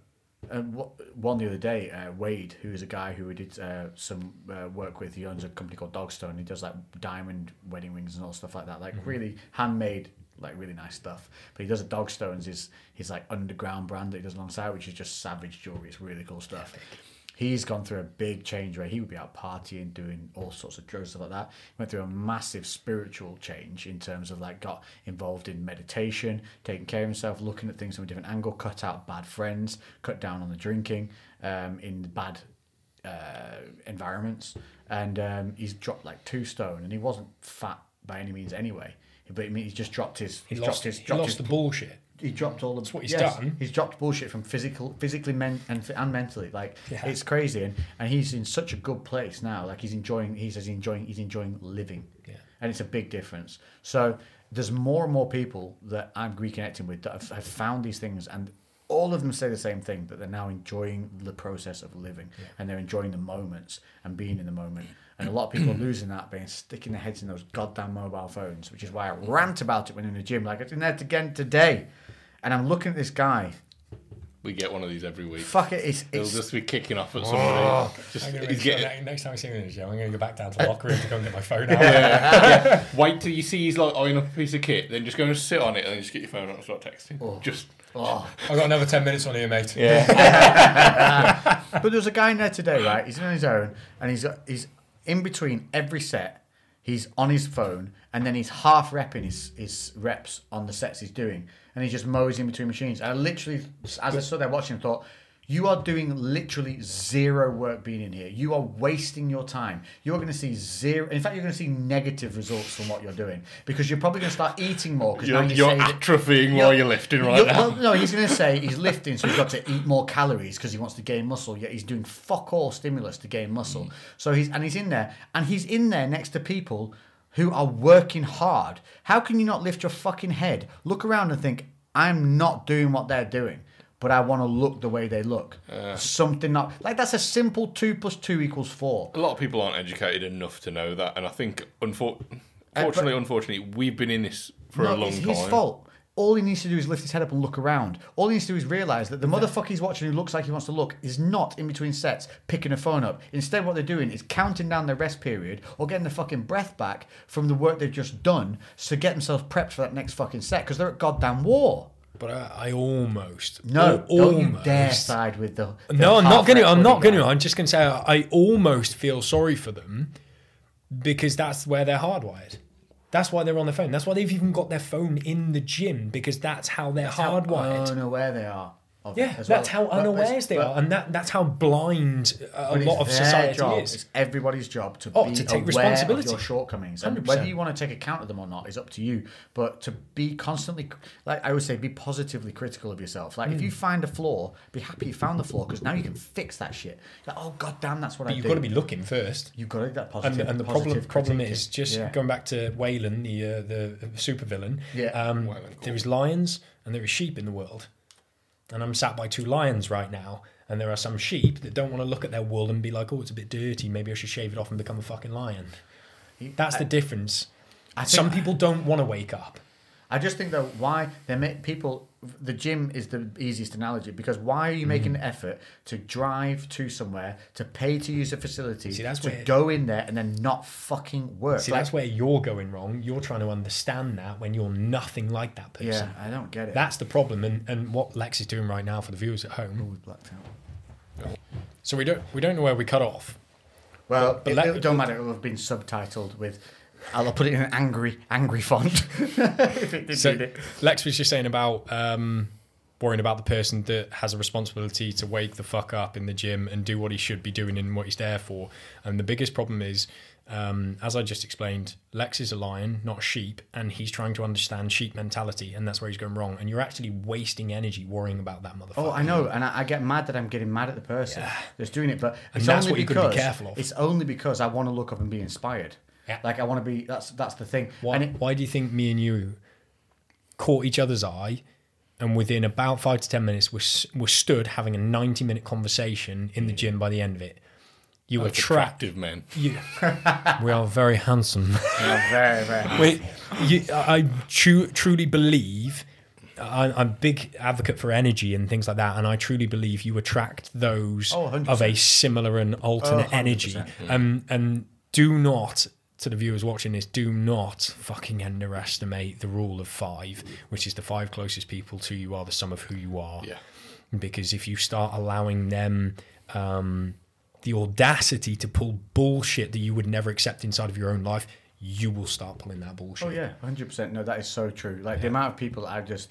Uh, wh- one the other day, uh, Wade, who is a guy who we did uh, some uh, work with, he owns a company called Dogstone. He does like diamond wedding rings and all stuff like that, like really handmade, like really nice stuff. But he does a Dogstones, his his like underground brand that he does alongside, which is just savage jewelry. It's really cool stuff he's gone through a big change where he would be out partying, doing all sorts of drugs stuff like that. He went through a massive spiritual change in terms of like got involved in meditation, taking care of himself, looking at things from a different angle, cut out bad friends, cut down on the drinking, um, in bad uh, environments, and um, he's dropped like two stone, and he wasn't fat by any means anyway. But I mean, he's just dropped his. He lost, dropped his. he dropped lost his, the bullshit. He dropped all the. That's what he's yes, done. He's dropped bullshit from physical, physically, men, and and mentally. Like Yeah. it's crazy, and, and he's in such a good place now. Like he's enjoying. He says he's enjoying. He's enjoying living. Yeah. And it's a big difference. So there's more and more people that I'm reconnecting with that have, have found these things, and all of them say the same thing that they're now enjoying the process of living, and they're enjoying the moments and being in the moment. And a lot of people are losing that, being sticking their heads in those goddamn mobile phones, which is why I rant about it when in the gym. Like I did that again today, and I'm looking at this guy. We get one of these every week. Fuck it, it's He'll it's just be kicking off at somebody. Oh. Just, he's sure getting, next time I see him in the gym, I'm going to go back down to the locker room to go and get my phone out. wait till you see he's like eyeing up a piece of kit, then just go and sit on it and then just get your phone out and start texting. Oh. Just oh. I've got another 10 minutes on here, mate. yeah, But there's a guy in there today, right? He's on his own, and he's he's in between every set. He's on his phone, and then he's half repping his, his reps on the sets he's doing, and he just mows in between machines. I literally, as I stood there watching, thought, You are doing literally zero work being in here. You are wasting your time. You're going to see zero. In fact, you're going to see negative results from what you're doing because you're probably going to start eating more. Because You're, now you you're that- atrophying while you're lifting right you're- now. Well, no, he's going to say he's lifting, so he's got to eat more calories because he wants to gain muscle. Yet he's doing fuck all stimulus to gain muscle. Mm. So he's and he's in there, and he's in there next to people who are working hard. How can you not lift your fucking head, look around, and think, "I'm not doing what they're doing"? But I want to look the way they look. Something not like that's a simple two plus two equals four. A lot of people aren't educated enough to know that, and I think, unfor- eh, unfortunately, unfortunately, we've been in this for No, a long it's time. his fault. All he needs to do is lift his head up and look around. All he needs to do is realise that the motherfucker he's watching who looks like he wants to look is not in between sets picking a phone up. Instead, what they're doing is counting down their rest period or getting their fucking breath back from the work they've just done to get themselves prepped for that next fucking set because they're at goddamn war. But I, I almost No, al- don't you dare side with the. the No, I'm not going to. I'm not going to. I'm just going to say I almost feel sorry for them because that's where they're hardwired. That's why they're on their phone. That's why they've even got their phone in the gym because that's how they're How know oh, where they are. Of it yeah, as that's well. how But- unawares they but- are, and that that's how blind a lot of their society job, is. It's everybody's job to Oh, be to take aware responsibility. of your shortcomings, 100%. whether you want to take account of them or not is up to you. But to be constantly, like I would say, be positively critical of yourself. Like if Hmm. you find a flaw, be happy you found the flaw because now you can fix that shit. Like oh god damn, that's what But I you've do. got to be looking first. You've got to that And, positive. and the problem positive problem critique. is just Yeah. going back to Wayland, the uh, the supervillain. Yeah. Um, Wayland there is lions and there is sheep in the world, and I'm sat by two lions right now, and there are some sheep that don't want to look at their wool and be like, "Oh, it's a bit dirty. Maybe I should shave it off and become a fucking lion." That's the difference. I Some people don't want to wake up. I just think though why they make people the gym is the easiest analogy because why are you making Mm. the effort to drive to somewhere to pay to use a facility See, that's to where- go in there and then not fucking work? See, Like, that's where you're going wrong. You're trying to understand that when you're nothing like that person. yeah, I don't get it. That's the problem, and, and what Lex is doing right now for the viewers at home. Blacked out. So we don't we don't know where we cut off. Well, but it, let- it don't matter. It will have been subtitled with. I'll put it in an angry, angry font. if it did So need it. Lex was just saying about um, worrying about the person that has a responsibility to wake the fuck up in the gym and do what he should be doing and what he's there for. And the biggest problem is, um, as I just explained, Lex is a lion, not a sheep, and he's trying to understand sheep mentality, and that's where he's going wrong. And you're actually wasting energy worrying about that motherfucker. Oh, I know, and I, I get mad that I'm getting mad at the person that's doing it, but it's that's only what got to be careful of. it's only because I want to look up and be inspired. Yeah. Like I want to be. That's that's the thing. Why, And it, why do you think me and you caught each other's eye and within about five to ten minutes we're, we're stood having a 90 minute conversation in the gym by the end of it you Both attract attractive man. you, we are very handsome Yeah, very very. Wait, you, I tru- truly believe I, I'm a big advocate for energy and things like that, and I truly believe you attract those Oh, of a similar and alternate Oh, energy. 100%. Um, and do not, to the viewers watching this, do not fucking underestimate the rule of five, which is the five closest people to you are the sum of who you are. Yeah. Because if you start allowing them um, the audacity to pull bullshit that you would never accept inside of your own life, you will start pulling that bullshit. Oh yeah, hundred percent. No, that is so true. Like the amount of people I've just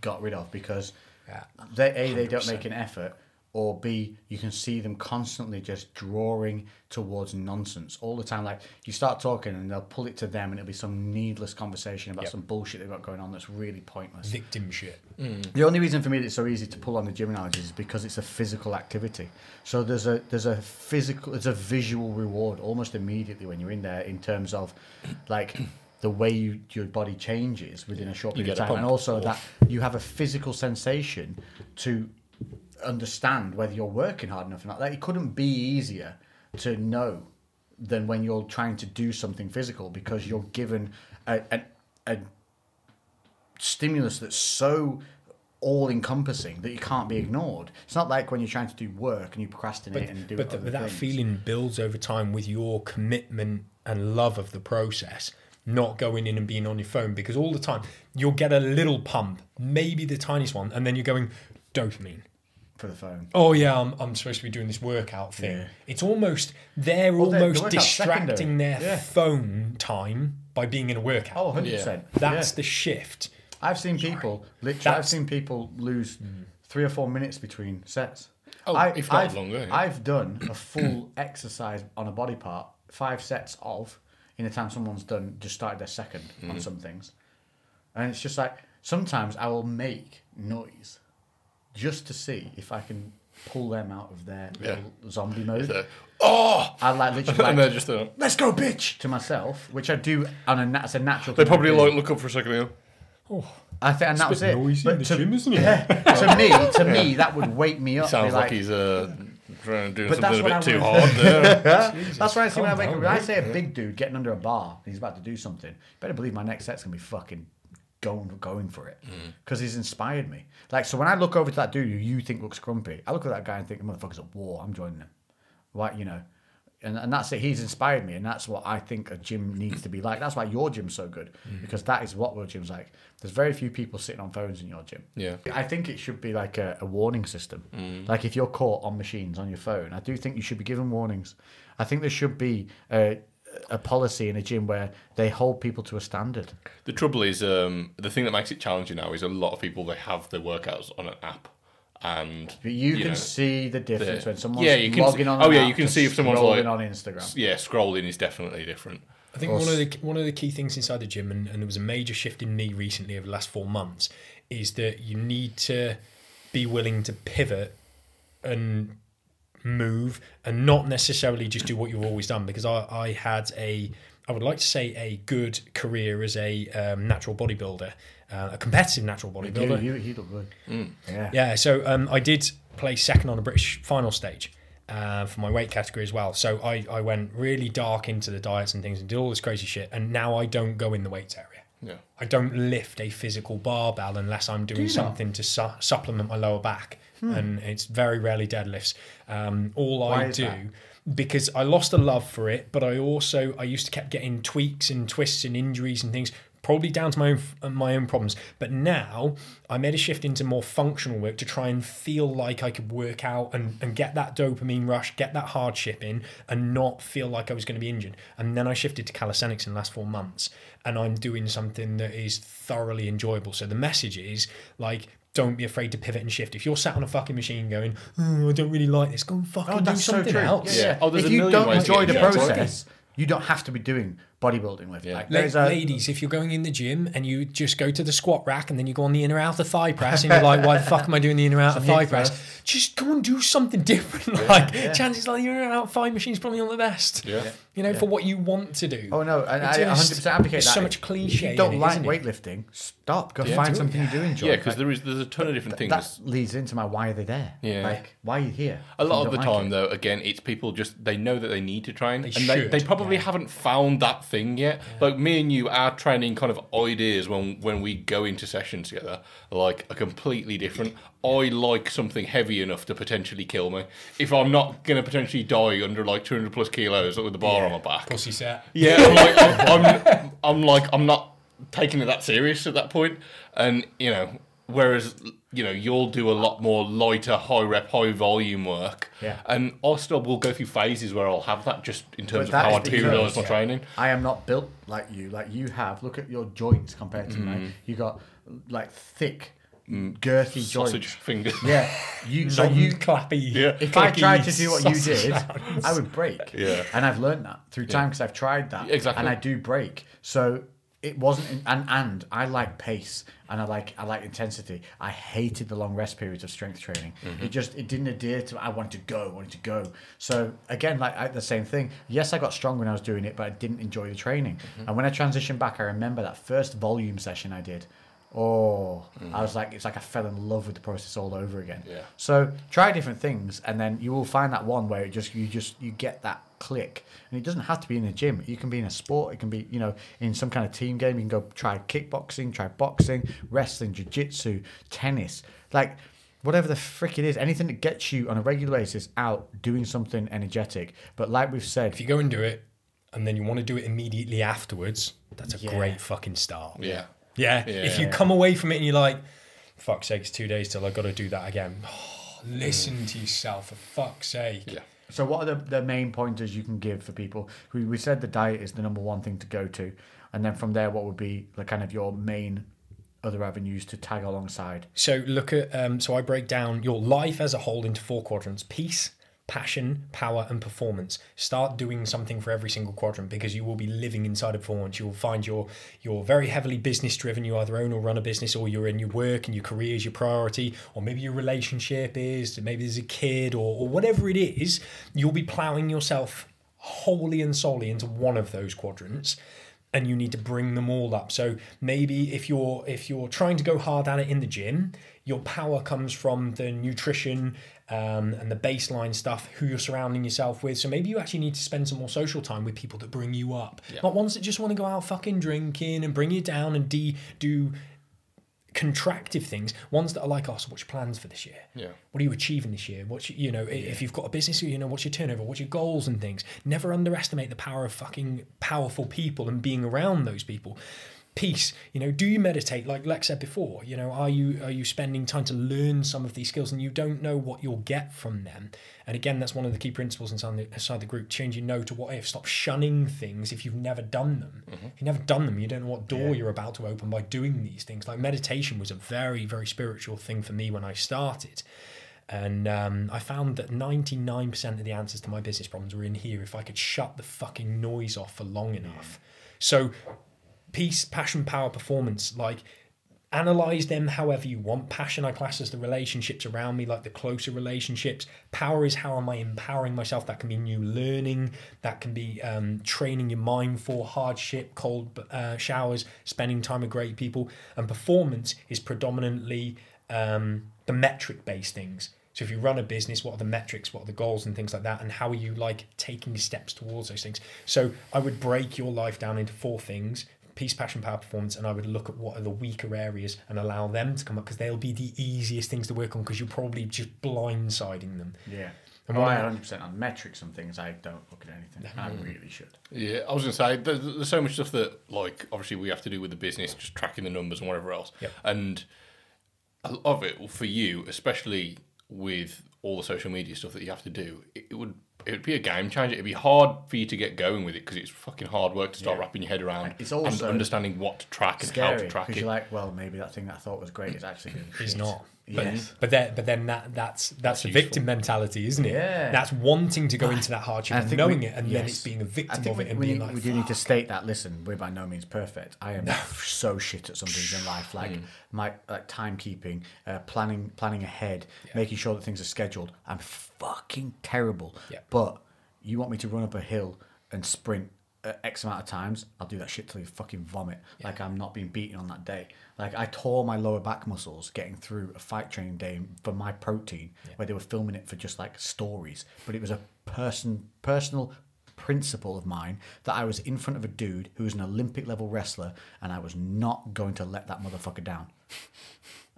got rid of because Yeah. they a they don't make an effort, or b you can see them constantly just drawing towards nonsense all the time. Like you start talking and they'll pull it to them, and it'll be some needless conversation about Yep. some bullshit they've got going on that's really pointless. Victim shit. Mm. The only reason for me that it's so easy to pull on the gym analogies is because it's a physical activity. So there's a there's a physical there's a visual reward almost immediately when you're in there in terms of like the way you, your body changes within a short period of time, and pump. also that you have a physical sensation to understand whether you're working hard enough or not. Like it couldn't be easier to know than when you're trying to do something physical because you're given a, a, a stimulus that's so all encompassing that you can't be ignored. It's not like when you're trying to do work and you procrastinate and do but the, other that things. feeling builds over time with your commitment and love of the process not going in and being on your phone because all the time you'll get a little pump maybe the tiniest one and then you're going dopamine for the phone. oh yeah i'm, I'm supposed to be doing this workout thing Yeah. it's almost they're Well, the- the almost distracting secondary. their Yeah. phone time by being in a workout Oh, 100%. that's Yeah. the shift I've seen people, literally, I've seen people lose three or four minutes between sets. Oh, I, if not I've, longer, yeah. I've done a full exercise on a body part, five sets of, in the time someone's done, just started their second Mm. on some things. And it's just like, sometimes I will make noise just to see if I can pull them out of their Yeah. little zombie mode. So, oh, I like literally and they're just uh, let's go, bitch, to myself, which I do on a, na- it's a natural they probably like look up for a second. And go, I think, and that was it. noisy in the to, gym, isn't it? Yeah, to me, to me, that would wake me up. sounds be like, he's uh, trying to do something a what bit I too hard there. That's why I see when I wake up. When I mate. say a big dude getting under a bar, and he's about to do something. Better believe my next set's gonna be fucking going going for it Mm. because he's inspired me. Like so, when I look over to that dude who you think looks grumpy, I look at that guy and think, "Motherfucker's at war. I'm joining him." Why, you know. And, and that's it. He's inspired me, and that's what I think a gym needs to be like. That's why your gym's so good Mm. because that is what your gym's like. There's very few people sitting on phones in your gym. Yeah. I think it should be like a, a warning system. Mm. Like if you're caught on machines on your phone, I do think you should be given warnings. I think there should be a, a policy in a gym where they hold people to a standard. The trouble is, um, the thing that makes it challenging now is a lot of people they have their workouts on an app, and But you, can know, see the difference the- when someone's yeah, you can logging see- on. oh, an yeah, app you can see if someone's scrolling like- on Instagram. yeah, scrolling is definitely different. I think Or one of the one of the key things inside the gym, and, and there was a major shift in me recently over the last four months, is that you need to be willing to pivot and move and not necessarily just do what you've always done. Because I, I had a, I would like to say a good career as a um, natural bodybuilder, uh, a competitive natural bodybuilder. You, you, he looked good. Mm. Yeah. Yeah, so um, I did play second on a British final stage uh, for my weight category as well. So I, I went really dark into the diets and things and did all this crazy shit. And now I don't go in the weights area. Yeah. I don't lift a physical barbell unless I'm doing you not? something to su- supplement my lower back. And it's very rarely deadlifts. Um, all Why I do that? because I lost a love for it, but I also I used to kept getting tweaks and twists and injuries and things, probably down to my own my own problems. But now I made a shift into more functional work to try and feel like I could work out and, and get that dopamine rush, get that hardship in, and not feel like I was going to be injured. And then I shifted to calisthenics in the last four months, and I'm doing something that is thoroughly enjoyable. So the message is like. Don't be afraid to pivot and shift. If you're sat on a fucking machine going, oh, I don't really like this, go and fucking Oh, do that's so something else. Yeah, Yeah. yeah. Oh, if you don't enjoy the process, you don't have to be doing bodybuilding with. Yeah. Like, La- there's a, uh, ladies, if you're going in the gym and you just go to the squat rack and then you go on the inner outer thigh press and you're like, why the fuck am I doing the inner outer thigh hip press? Just go and do something different. like chances are the inner outer thigh machine's probably not the best. Yeah. You know, for what you want to do. Oh no, and I one hundred percent advocate there's that. so much If cliche you don't like it? weightlifting, stop. Go Yeah, find do it. something you do enjoy. Yeah, because Like, there is there's a ton of different things. that leads into my why are they there? Yeah. Like why are you here? A lot of the like time, it? though, again, it's people just they know that they need to train, They and they, should, they probably yeah. haven't found that thing yet. Like me and you, our training kind of ideas when when we go into sessions together, like are completely different. I like something heavy enough to potentially kill me. If I'm not gonna potentially die under like 200 plus kilos with the bar on my back, Pussy set. yeah, I'm like, I'm, I'm, I'm like, I'm not taking it that serious at that point. And, you know, whereas, you know, you'll do a lot more lighter, high rep, high volume work. Yeah. And I still will go through phases where I'll have that just in terms of how I is because- periodise my training. I am not built like you. Like you have. Look at your joints compared to Mm. mine. You got like thick, girthy Sausage joints. fingers. Yeah, you. So you. clappy. Yeah. If I tried to do what you did, sounds. I would break. Yeah. And I've learned that through time because I've tried that. Exactly. And I do break. So it wasn't, in, and and I like pace and I like I like intensity. I hated the long rest periods of strength training. Mm-hmm. It just it didn't adhere to. I wanted to go, wanted to go. So again, like I, the same thing. Yes, I got strong when I was doing it, but I didn't enjoy the training. Mm-hmm. And when I transitioned back, I remember that first volume session I did. Oh, mm. I was like, it's like I fell in love with the process all over again. Yeah. So try different things, and then you will find that one where it just you just you get that click, and it doesn't have to be in the gym. You can be in a sport. It can be you know in some kind of team game. You can go try kickboxing, try boxing, wrestling, jiu-jitsu, tennis, like whatever the frick it is. Anything that gets you on a regular basis out doing something energetic. But like we've said, If you go and do it and then you want to do it immediately afterwards, that's a Yeah. great fucking start. Yeah. Yeah. If you come away from it and you're like, fuck's sake, it's two days till I've got to do that again. listen to yourself, for fuck's sake. Yeah. So, what are the, the main pointers you can give for people? We, we said the diet is the number one thing to go to, and then from there, what would be the kind of your main other avenues to tag alongside. So look at um, so I break down your life as a whole into four quadrants: peace, passion, power, and performance. Start doing something for every single quadrant because you will be living inside of performance. You will find you're you're very heavily business driven. You either own or run a business, or you're in your work and your career is your priority, or maybe your relationship is, maybe there's a kid, or, or whatever it is. You'll be plowing yourself wholly and solely into one of those quadrants and you need to bring them all up so maybe if you're if you're trying to go hard at it in the gym your power comes from the nutrition um, and the baseline stuff who you're surrounding yourself with. So maybe you actually need to spend some more social time with people that bring you up. Not ones that just want to go out fucking drinking and bring you down and de- do contractive things. Ones that are like oh so what's your plans for this year? Yeah. what are you achieving this year? What's your, you know i if you've got a business you know what's your turnover? What's your goals and things? Never underestimate the power of fucking powerful people and being around those people peace you know do you meditate? Like lex said before you know are you are you spending time to learn some of these skills and you don't know what you'll get from them? And again that's one of the key principles inside the, inside the group changing no to what if. Stop shunning things if you've never done them. If you've never done them you don't know what door you're about to open by doing these things. Like meditation was a very very spiritual thing for me when i started. And um, I found that 99% of the answers to my business problems were in here if I could shut the fucking noise off for long enough. So, peace, passion, power, performance, like analyze them however you want. Passion, I class as the relationships around me, like the closer relationships. Power is how am I empowering myself? That can be new learning, that can be um, training your mind for hardship, cold uh, showers, spending time with great people. And performance is predominantly um, the metric based things. So if you run a business, what are the metrics, what are the goals and things like that, and how are you like taking steps towards those things? So I would break your life down into four things: peace, passion, power, performance, and I would look at what are the weaker areas and allow them to come up because they'll be the easiest things to work on because you're probably just blindsiding them. Yeah. And And what oh, I I- 100% on metrics and things, I don't look at anything. I really should. Yeah, I was gonna say there's, there's so much stuff that like obviously we have to do with the business, just tracking the numbers and whatever else. Yep. And a lot of it for you, especially with all the social media stuff that you have to do, it, it would it would be a game changer. It'd be hard for you to get going with it because it's fucking hard work to start Yeah. wrapping your head around It's and understanding what to track and how to track it. you're like, well, maybe that thing that I thought was great is actually. Is not. But, Yes. but then, but then that that's that's, a useful. victim mentality, isn't it? Yeah. That's wanting to go into that hardship And I and think knowing we- it, and then it's being a victim think of we, it and we, being like, we do need to state that. Listen, we're by no means perfect. I am so shit at some things in life, like Hmm. my like timekeeping, uh, planning, planning ahead, making sure that things are scheduled. I'm fucking terrible. Yeah. But you want me to run up a hill and sprint uh, X amount of times, I'll do that shit till you fucking vomit. Like I'm not being beaten on that day. Like I tore my lower back muscles getting through a fight training day for my protein, where they were filming it for just like stories. But it was a person personal principle of mine that I was in front of a dude who was an Olympic level wrestler, and I was not going to let that motherfucker down.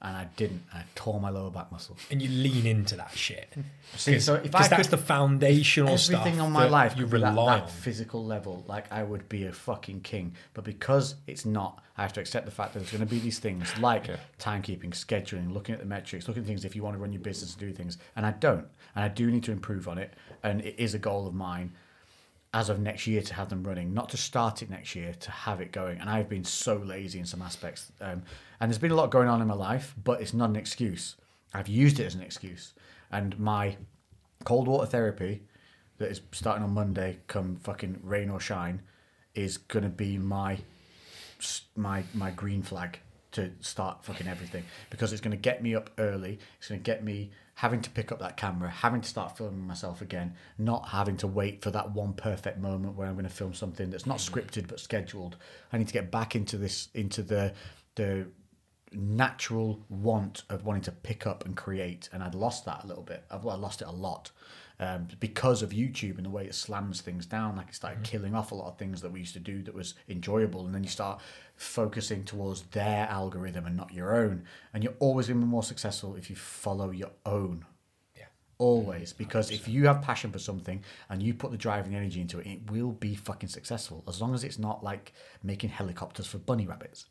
And I didn't. I tore my lower back muscle. and you lean into that shit. See, so if I Because that's could- the foundational stuff everything on my that life you could be that, rely that on. physical level like i would be a fucking king but because it's not i have to accept the fact that there's going to be these things like timekeeping scheduling looking at the metrics looking at things if you want to run your business and do things and i don't and i do need to improve on it and it is a goal of mine as of next year to have them running, not to start it next year, to have it going. And I've been so lazy in some aspects. Um, and there's been a lot going on in my life, but it's not an excuse. I've used it as an excuse. And my cold water therapy that is starting on Monday, come fucking rain or shine, is going to be my my my green flag to start fucking everything because it's going to get me up early. It's going to get me having to pick up that camera, having to start filming myself again, not having to wait for that one perfect moment where I'm going to film something that's not mm. scripted but scheduled. I need to get back into this into the the natural want of wanting to pick up and create, and I'd lost that a little bit. I've well, I lost it a lot um, because of YouTube and the way it slams things down. Like it started killing off a lot of things that we used to do that was enjoyable, and then you start focusing towards their algorithm and not your own. And you're always going to be more successful if you follow your own. Yeah. Always, because if you have passion for something and you put the drive and the energy into it, it will be fucking successful. As long as it's not like making helicopters for bunny rabbits.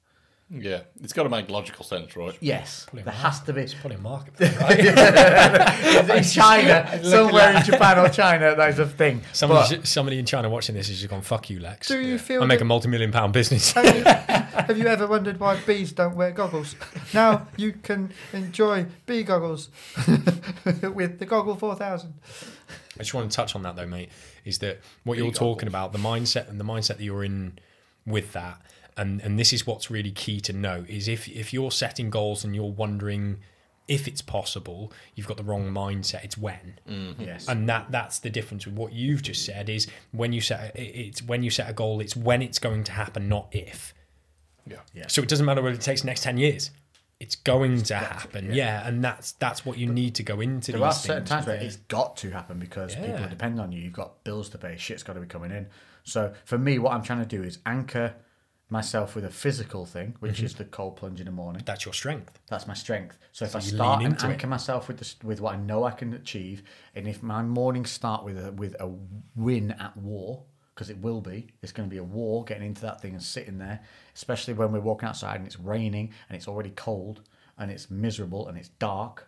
Yeah, it's got to make logical sense, right? Yes, Probably there market- has to be. It's probably a market, right? in China, somewhere in Japan or China, that is a thing. somebody, But somebody in China watching this has just gone, "Fuck you, Lex." Do you feel I make a multi-million pound business. Have you ever wondered why bees don't wear goggles? Now you can enjoy bee goggles with the Goggle 4000. I just want to touch on that though, mate. Is that what Big you're talking about? The mindset and the mindset that you're in with that, and and this is what's really key to know is if if you're setting goals and you're wondering if it's possible, you've got the wrong mindset. It's when, mm-hmm. yes, and that that's the difference with what you've just said. Is when you set a, it's when you set a goal, it's when it's going to happen, not if. Yeah. Yeah. So it doesn't matter whether it takes the next ten years. It's going to happen, yeah. and that's that's what you need to go into. there these are certain times where it's got to happen because people Yeah. are depending on you. You've got bills to pay. Shit's got to be coming in. So for me, what I'm trying to do is anchor myself with a physical thing, which Mm-hmm. is the cold plunge in the morning. that's your strength. That's my strength. So if I start and into it. anchor myself with this, with what I know I can achieve, and if my mornings start with a with a win at war, because it will be, it's going to be a war getting into that thing and sitting there, especially when we're walking outside and it's raining and it's already cold and it's miserable and it's dark.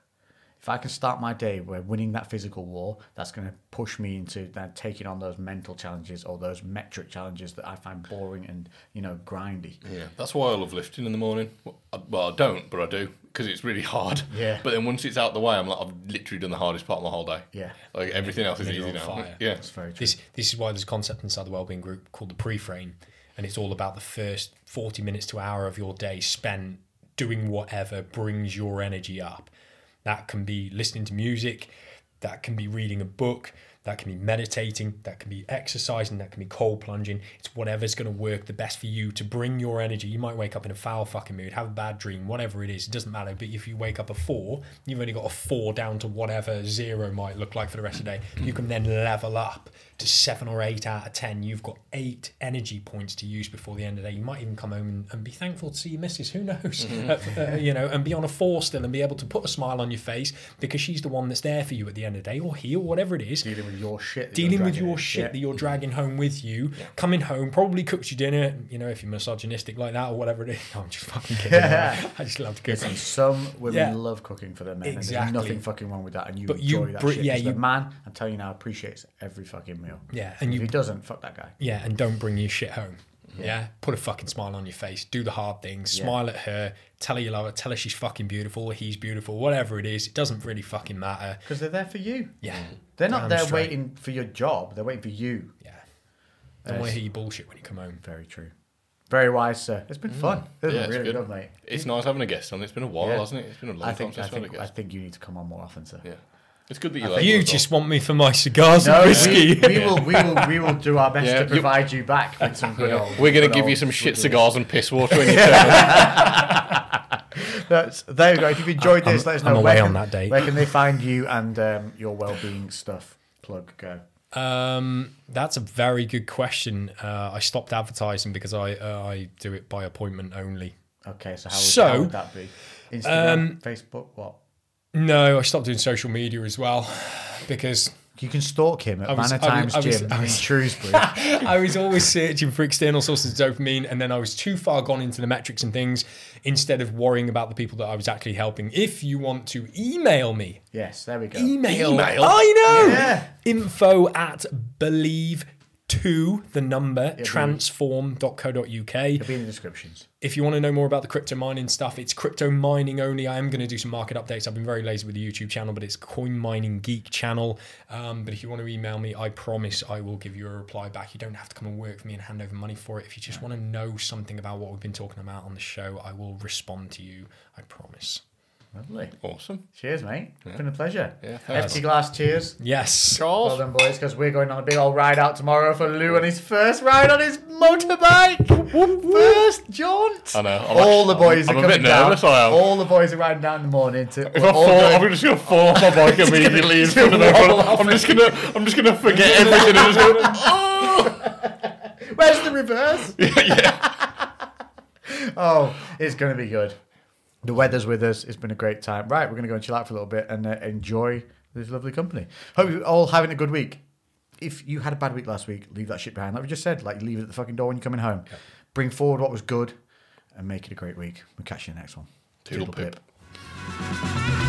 If I can start my day by winning that physical war, that's going to push me into then taking on those mental challenges or those metric challenges that I find boring and you know grindy. Yeah, that's why I love lifting in the morning. Well, I, well, I don't, but I do because it's really hard. Yeah. But then once it's out the way, I'm like, I've literally done the hardest part of my whole day. Yeah. Like everything else is then easy now. fire. Yeah. That's very true. This this is why there's a concept inside the wellbeing group called the pre-frame, and it's all about the first 40 minutes to hour of your day spent doing whatever brings your energy up. That can be listening to music, that can be reading a book, that can be meditating, that can be exercising, that can be cold plunging. It's whatever's going to work the best for you to bring your energy. You might wake up in a foul fucking mood, have a bad dream, whatever it is, it doesn't matter. But if you wake up a four, you've only got a four down to whatever zero might look like for the rest of the day. You can then level up to seven or eight out of ten. You've got eight energy points to use before the end of the day. You might even come home and, and be thankful to see your missus. Who knows? Uh, uh, you know, and be on a four still and be able to put a smile on your face because she's the one that's there for you at the end of the day, or he, or whatever it is dealing with your shit. dealing with your in. shit Yeah. that you're dragging home with you, coming home, probably cooks you dinner, you know, if you're misogynistic like that or whatever it is. No, I'm just fucking kidding. Yeah. I just love cooking. Listen, some women Yeah. love cooking for their men. Exactly. there's nothing fucking wrong with that. And you But you enjoy that br- shit. yeah, you- the man, I'm telling you now, appreciates every fucking meal. Yeah, and if you he doesn't, fuck that guy. Yeah, and don't bring your shit home. Yeah. Put a fucking smile on your face. Do the hard things. Yeah. Smile at her. Tell her you love her. Tell her she's fucking beautiful. He's beautiful. Whatever it is, it doesn't really fucking matter. Because they're there for you. Yeah. Mm. They're not Damn there straight. waiting for your job. They're waiting for you. Yeah. Don't want to hear your bullshit when you come home. Very true. Very wise, sir. It's been mm. fun. This Yeah, is it's really good. good, mate. It's nice having a guest on. It's been a while, Yeah. hasn't it? It's been a long I think, time since we've think, had a I guest. think you need to come on more often, sir. Yeah. It's good that you I let think You as just want me for my cigars No, and whiskey. we will, we will, we will do our best Yeah, to you- provide you back with some good old. We're going good to give you old some shit Woodley. cigars and piss water when you turn up. That's, there you go. If you've enjoyed this, I'm- let us I'm know. away where on can, that date. Where can they find you and um, your well-being stuff? Plug go. Um, that's a very good question. Uh, I stopped advertising because I uh, I do it by appointment only. Okay, so how would, So, how would that be? Instagram, um, Facebook, what? No, I stopped doing social media as well because You can stalk him at I was- Manor I was- I was- Gym I in was- Shrewsbury. I was always searching for external sources of dopamine, and then I was too far gone into the metrics and things instead of worrying about the people that I was actually helping. If you want to email me, yes, there we go. email, Email? I know, Yeah. info at believe to the number transform.co.uk. It'll be in the descriptions. If you want to know more about the crypto mining stuff, it's crypto mining only. I am going to do some market updates. I've been very lazy with the YouTube channel, but it's Coin Mining Geek channel. Um, but if you want to email me, I promise I will give you a reply back. You don't have to come and work for me and hand over money for it. If you just want to know something about what we've been talking about on the show, I will respond to you. I promise. Lovely. Awesome. Cheers, mate. It's been a pleasure. Yeah, thanks. Empty glass cheers. Yes. Well Charles. done, boys, because we're going on a big old ride out tomorrow for Lou and his first ride on his motorbike. first jaunt. I know. I'm All the boys I'm are a coming bit nervous, down. I am. All the boys are riding down in the morning to. If I fall, going, I'm just gonna fall off my bike immediately in Just front of gonna everyone. wobble off I'm just gonna, I'm just gonna forget everything and just go, Where's the reverse? yeah. Oh, it's going to be good. The weather's with us. It's been a great time. Right, we're going to go and chill out for a little bit and uh, enjoy this lovely company. Hope you're all having a good week. If you had a bad week last week, leave that shit behind. Like we just said, like leave it at the fucking door when you're coming home. Bring forward what was good and make it a great week. We'll catch you in the next one. Toodle Toodle pip. pip.